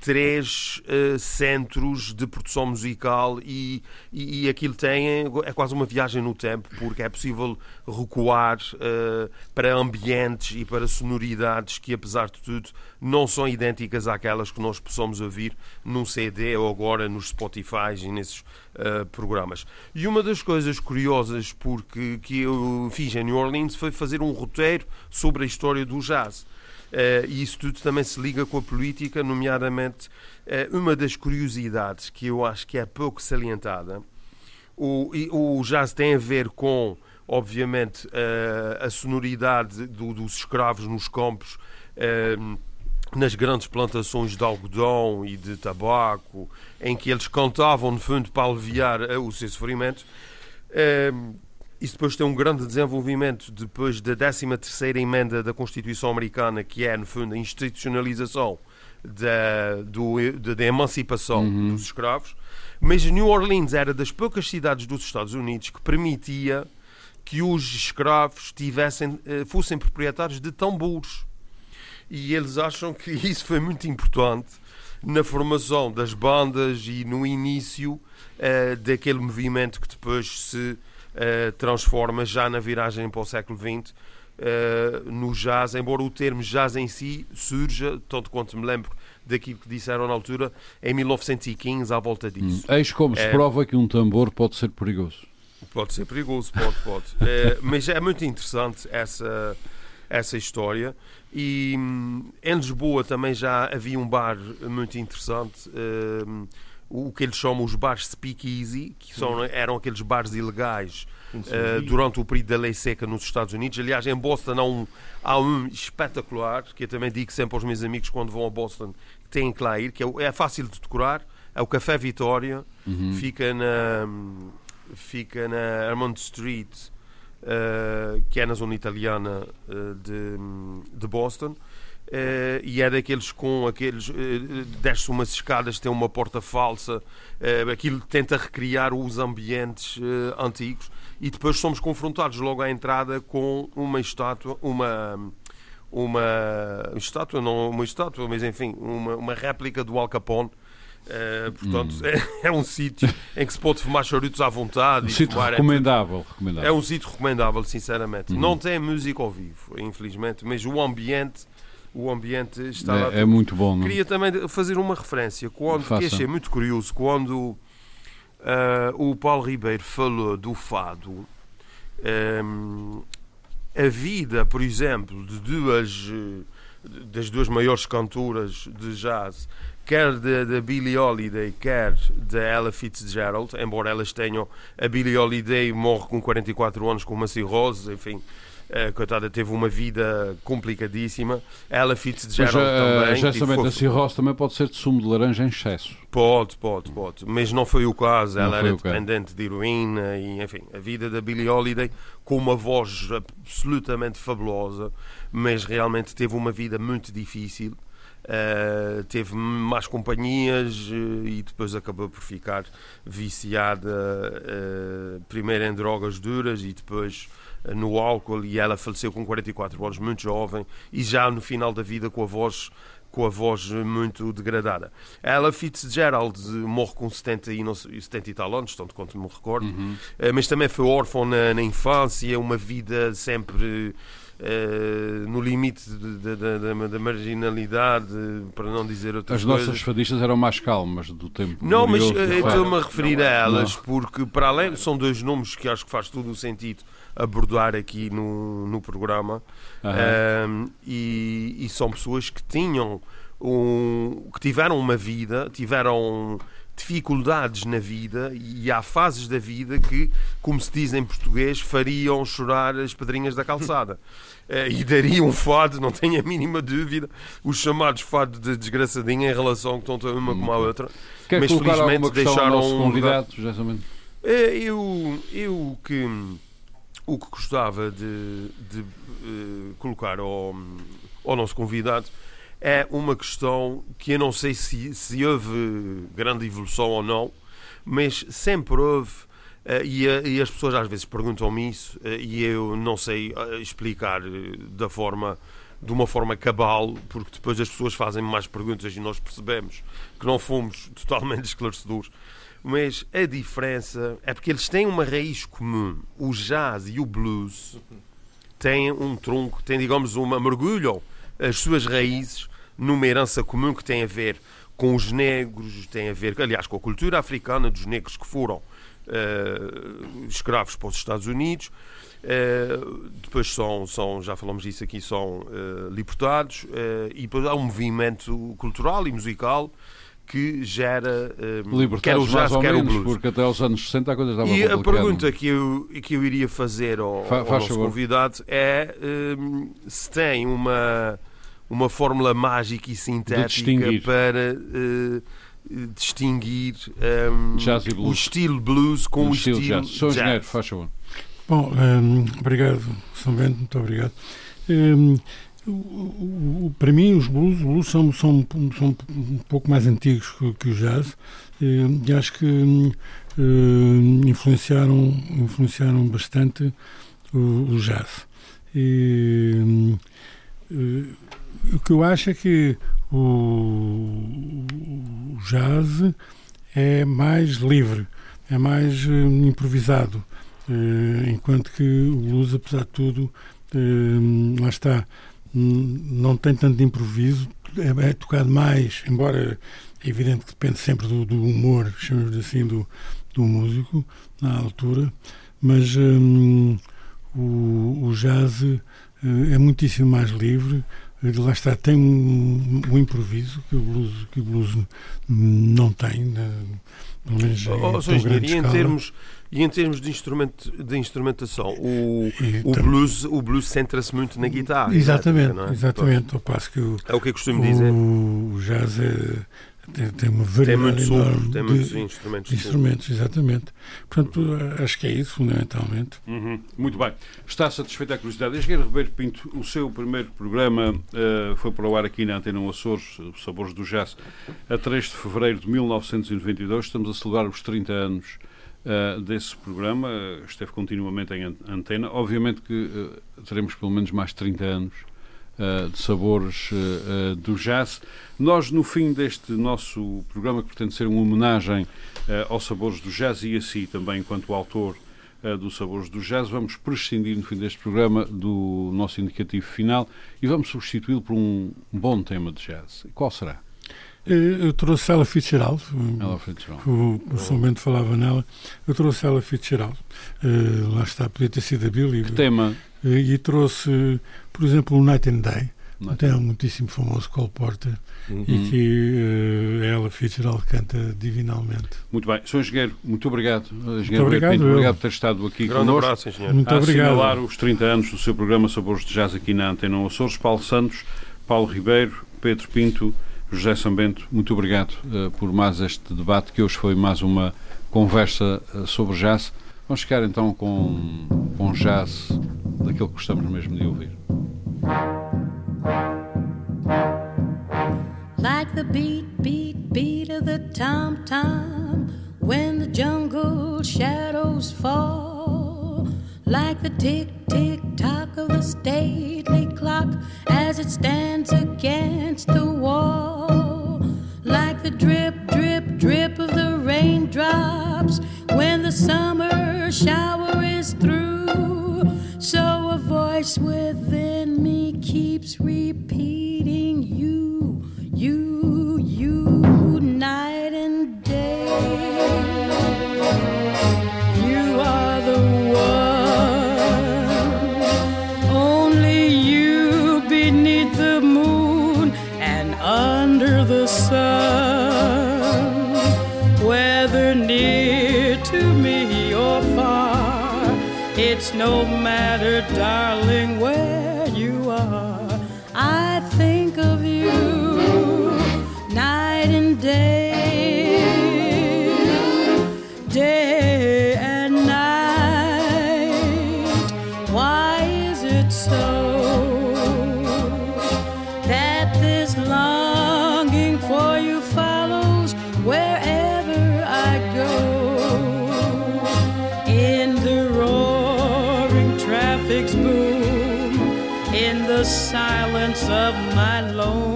três uh, centros de produção musical e, e, e, aquilo tem é quase uma viagem no tempo porque é possível recuar uh, para ambientes e para sonoridades que apesar de tudo não são idênticas àquelas que nós possamos ouvir num CD ou agora nos Spotify e nesses uh, programas. E uma das coisas curiosas porque que eu fiz em New Orleans foi fazer um roteiro sobre a história do jazz. Uh, e isso tudo também se liga com a política, nomeadamente uh, uma das curiosidades que eu acho que é pouco salientada. O, o jazz tem a ver com, obviamente, uh, a sonoridade do, dos escravos nos campos, nas grandes plantações de algodão e de tabaco, em que eles cantavam, no fundo, para aliviar o seu sofrimento. Isso depois tem um grande desenvolvimento depois da 13ª emenda da Constituição Americana, que é, no fundo, a institucionalização da, do, da, da emancipação uhum. dos escravos. Mas New Orleans era das poucas cidades dos Estados Unidos que permitia que os escravos tivessem, fossem proprietários de tambores. E eles acham que isso foi muito importante na formação das bandas e no início uh, daquele movimento que depois se uh, transforma já na viragem para o século XX uh, no jazz, embora o termo jazz em si surja, tanto quanto me lembro daquilo que disseram na altura, em 1915 à volta disso. Hum. Eis como se É. prova que um tambor pode ser perigoso. Pode ser perigoso, pode, pode. Eh, mas é muito interessante essa, essa história. E hum, em Lisboa também já havia um bar muito interessante, o que eles chamam os bares speakeasy, que são, eram aqueles bares ilegais eh, durante o período da lei seca nos Estados Unidos. Aliás, em Boston há um, há um espetacular, que eu também digo sempre aos meus amigos quando vão a Boston, que têm que lá ir, que é, é fácil de decorar, é o Café Vitória, fica na fica na Armand Street, eh, que é na zona italiana eh, de, de Boston. Eh, e é daqueles com aqueles. eh, desce umas escadas, tem uma porta falsa, eh, aquilo tenta recriar os ambientes eh, antigos. E depois somos confrontados logo à entrada com uma estátua, uma. Uma estátua, não uma estátua, mas enfim, uma, uma réplica do Al Capone. Eh, portanto, é, é um sítio em que se pode fumar charutos à vontade. Um e sítio fumar, é recomendável. é recomendável. um sítio recomendável, sinceramente. Não tem música ao vivo, infelizmente, mas o ambiente, o ambiente está lá. É, é muito bom, não? Queria também fazer uma referência quando que achei muito curioso quando ah, o Paulo Ribeiro falou do fado. ehm, a vida, por exemplo, de duas das duas maiores cantoras de jazz, quer da da Billie Holiday, quer da Ella Fitzgerald, embora elas tenham a Billie Holiday morre com 44 anos com uma cirrose, enfim, a coitada teve uma vida complicadíssima. Ela Mas Fitzgerald a, também. a tipo, da cirrose também pode ser de sumo de laranja em excesso. Pode, pode, pode. Mas não foi o caso. Não Ela era dependente de heroína e, enfim, a vida da Billie Holiday com uma voz absolutamente fabulosa, mas realmente teve uma vida muito difícil. Uh, teve más companhias uh, e depois acabou por ficar viciada uh, primeiro em drogas duras e depois uh, no álcool e ela faleceu com 44 anos, muito jovem e já no final da vida com a voz com a voz muito degradada. Ela Fitzgerald eh, morre com 70 e, não sei- 70 e tal anos, tanto quanto me recordo, Eh, mas também foi órfão na, na infância, uma vida sempre eh, no limite da- da marginalidade, para não dizer outras As coisas. nossas fadistas eram mais calmas do tempo. Não, mas eh, estou-me a referir a elas porque, para além, são dois nomes que acho que faz todo o sentido abordar aqui no, no programa. Uhum. Um, e, e, são pessoas que tinham um, que tiveram uma vida, tiveram dificuldades na vida e há fases da vida que, como se diz em português, fariam chorar as pedrinhas da calçada. Eh, e daria um fado, não tenho a mínima dúvida, os chamados fados de desgraçadinha em relação tanto a uma como à outra. Quer Mas felizmente deixaram convidado, eh, eu, eu que o que gostava de, de uh, colocar ao, ao nosso convidado é uma questão que eu não sei se, se houve grande evolução ou não, mas sempre houve Uh, e, e, as pessoas às vezes perguntam-me isso uh, e eu não sei explicar da forma de uma forma cabal, porque depois as pessoas fazem mais perguntas e nós percebemos que não fomos totalmente esclarecedores. Mas a diferença é porque eles têm uma raiz comum. O jazz e o blues têm um tronco, têm, digamos, uma mergulham as suas raízes numa herança comum que tem a ver com os negros, tem a ver, aliás, com a cultura africana dos negros que foram uh, escravos para os Estados Unidos. Uh, depois são, são, já falamos disso aqui, são uh, libertados e depois há um movimento cultural e musical que gera um, quer o jazz, quer menos, o blues. Porque até aos anos 60 a coisa estava E a pergunta que eu, que eu iria fazer ao, Fa, ao nosso favor. convidado é um, se tem uma, uma fórmula mágica e sintética para uh, distinguir um, o estilo blues com o, o estilo, estilo jazz. Sou engenheiro, faz favor. Bom, um, obrigado, São Bento, muito obrigado. O, o, para mim, os blues, blues são, são, são um pouco mais antigos que, que o jazz e acho que uh, influenciaram, influenciaram bastante o, o jazz. E, uh, o que eu acho é que o, jazz é mais livre, é mais improvisado, enquanto que o blues, apesar de tudo, lá está, não tem tanto improviso, é, é, tocado mais, embora é evidente que depende sempre do, do humor, chamamos assim, do, do músico, na altura, mas um, o, o jazz é muitíssimo mais livre, lá está, tem um, um, improviso que o blues, que o blues não tem, né? pelo menos oh, oh, em termos e em termos de, instrumento, de instrumentação, o, o blues, o blues centra-se muito na guitarra. Exatamente, é? exatamente. Ao passo que o, é o que eu costumo dizer. O jazz é, tem, tem uma variedade tem muito tem muitos instrumentos. Instrumentos, exatamente. Portanto, acho que é isso, fundamentalmente. Uhum. Muito bem. Está satisfeita a curiosidade. Engenheiro Ribeiro Pinto, o seu primeiro programa uh, foi para o ar aqui na Antena Açores, Sabores do Jazz, a 3 de fevereiro de 1992. Estamos a celebrar os 30 anos uh, desse programa. Esteve continuamente em antena. Obviamente que uh, teremos pelo menos mais 30 anos uh, de sabores do jazz. Nós, no fim deste nosso programa, que pretende ser uma homenagem aos sabores do jazz e a si também, enquanto autor dos sabores do jazz, vamos prescindir, no fim deste programa, do nosso indicativo final e vamos substituí-lo por um bom tema de jazz. Qual será? Eu trouxe ela Fitzgerald. Ela Fitzgerald. O, o São Bento falava nela. Eu trouxe ela Fitzgerald. Uh, lá está, podia ter sido a Billy. Que tema? Uh, e trouxe, por exemplo, o Night and Day. Um tema muitíssimo famoso, Cole Porter, uhum. e que uh, ela Fitzgerald canta divinalmente. Muito bem. Sr. Engenheiro, muito obrigado. Engenheiro muito obrigado, Pinto, obrigado por ter estado aqui Grande connosco. abraço, engenheiro. Muito a obrigado. assinalar os 30 anos do seu programa Sabores de Jazz aqui na Antena Açores. Paulo Santos, Paulo Ribeiro, Pedro Pinto, José Sambento, muito obrigado uh, por mais este debate, que hoje foi mais uma conversa uh, sobre jazz. Vamos ficar então com, com jazz daquilo que gostamos mesmo de ouvir. Like the beat, beat, beat of the tom-tom When the jungle shadows fall Like the tick, tick, tock of the stately clock As it stands against the wall Like the drip, drip, drip of the raindrops When the summer shower is through So a voice within me keeps repeating you, you, you, night and day. sun, whether near to me or far, it's no matter, darling. silence of my loneliness.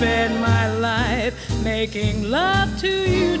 spend my life making love to you.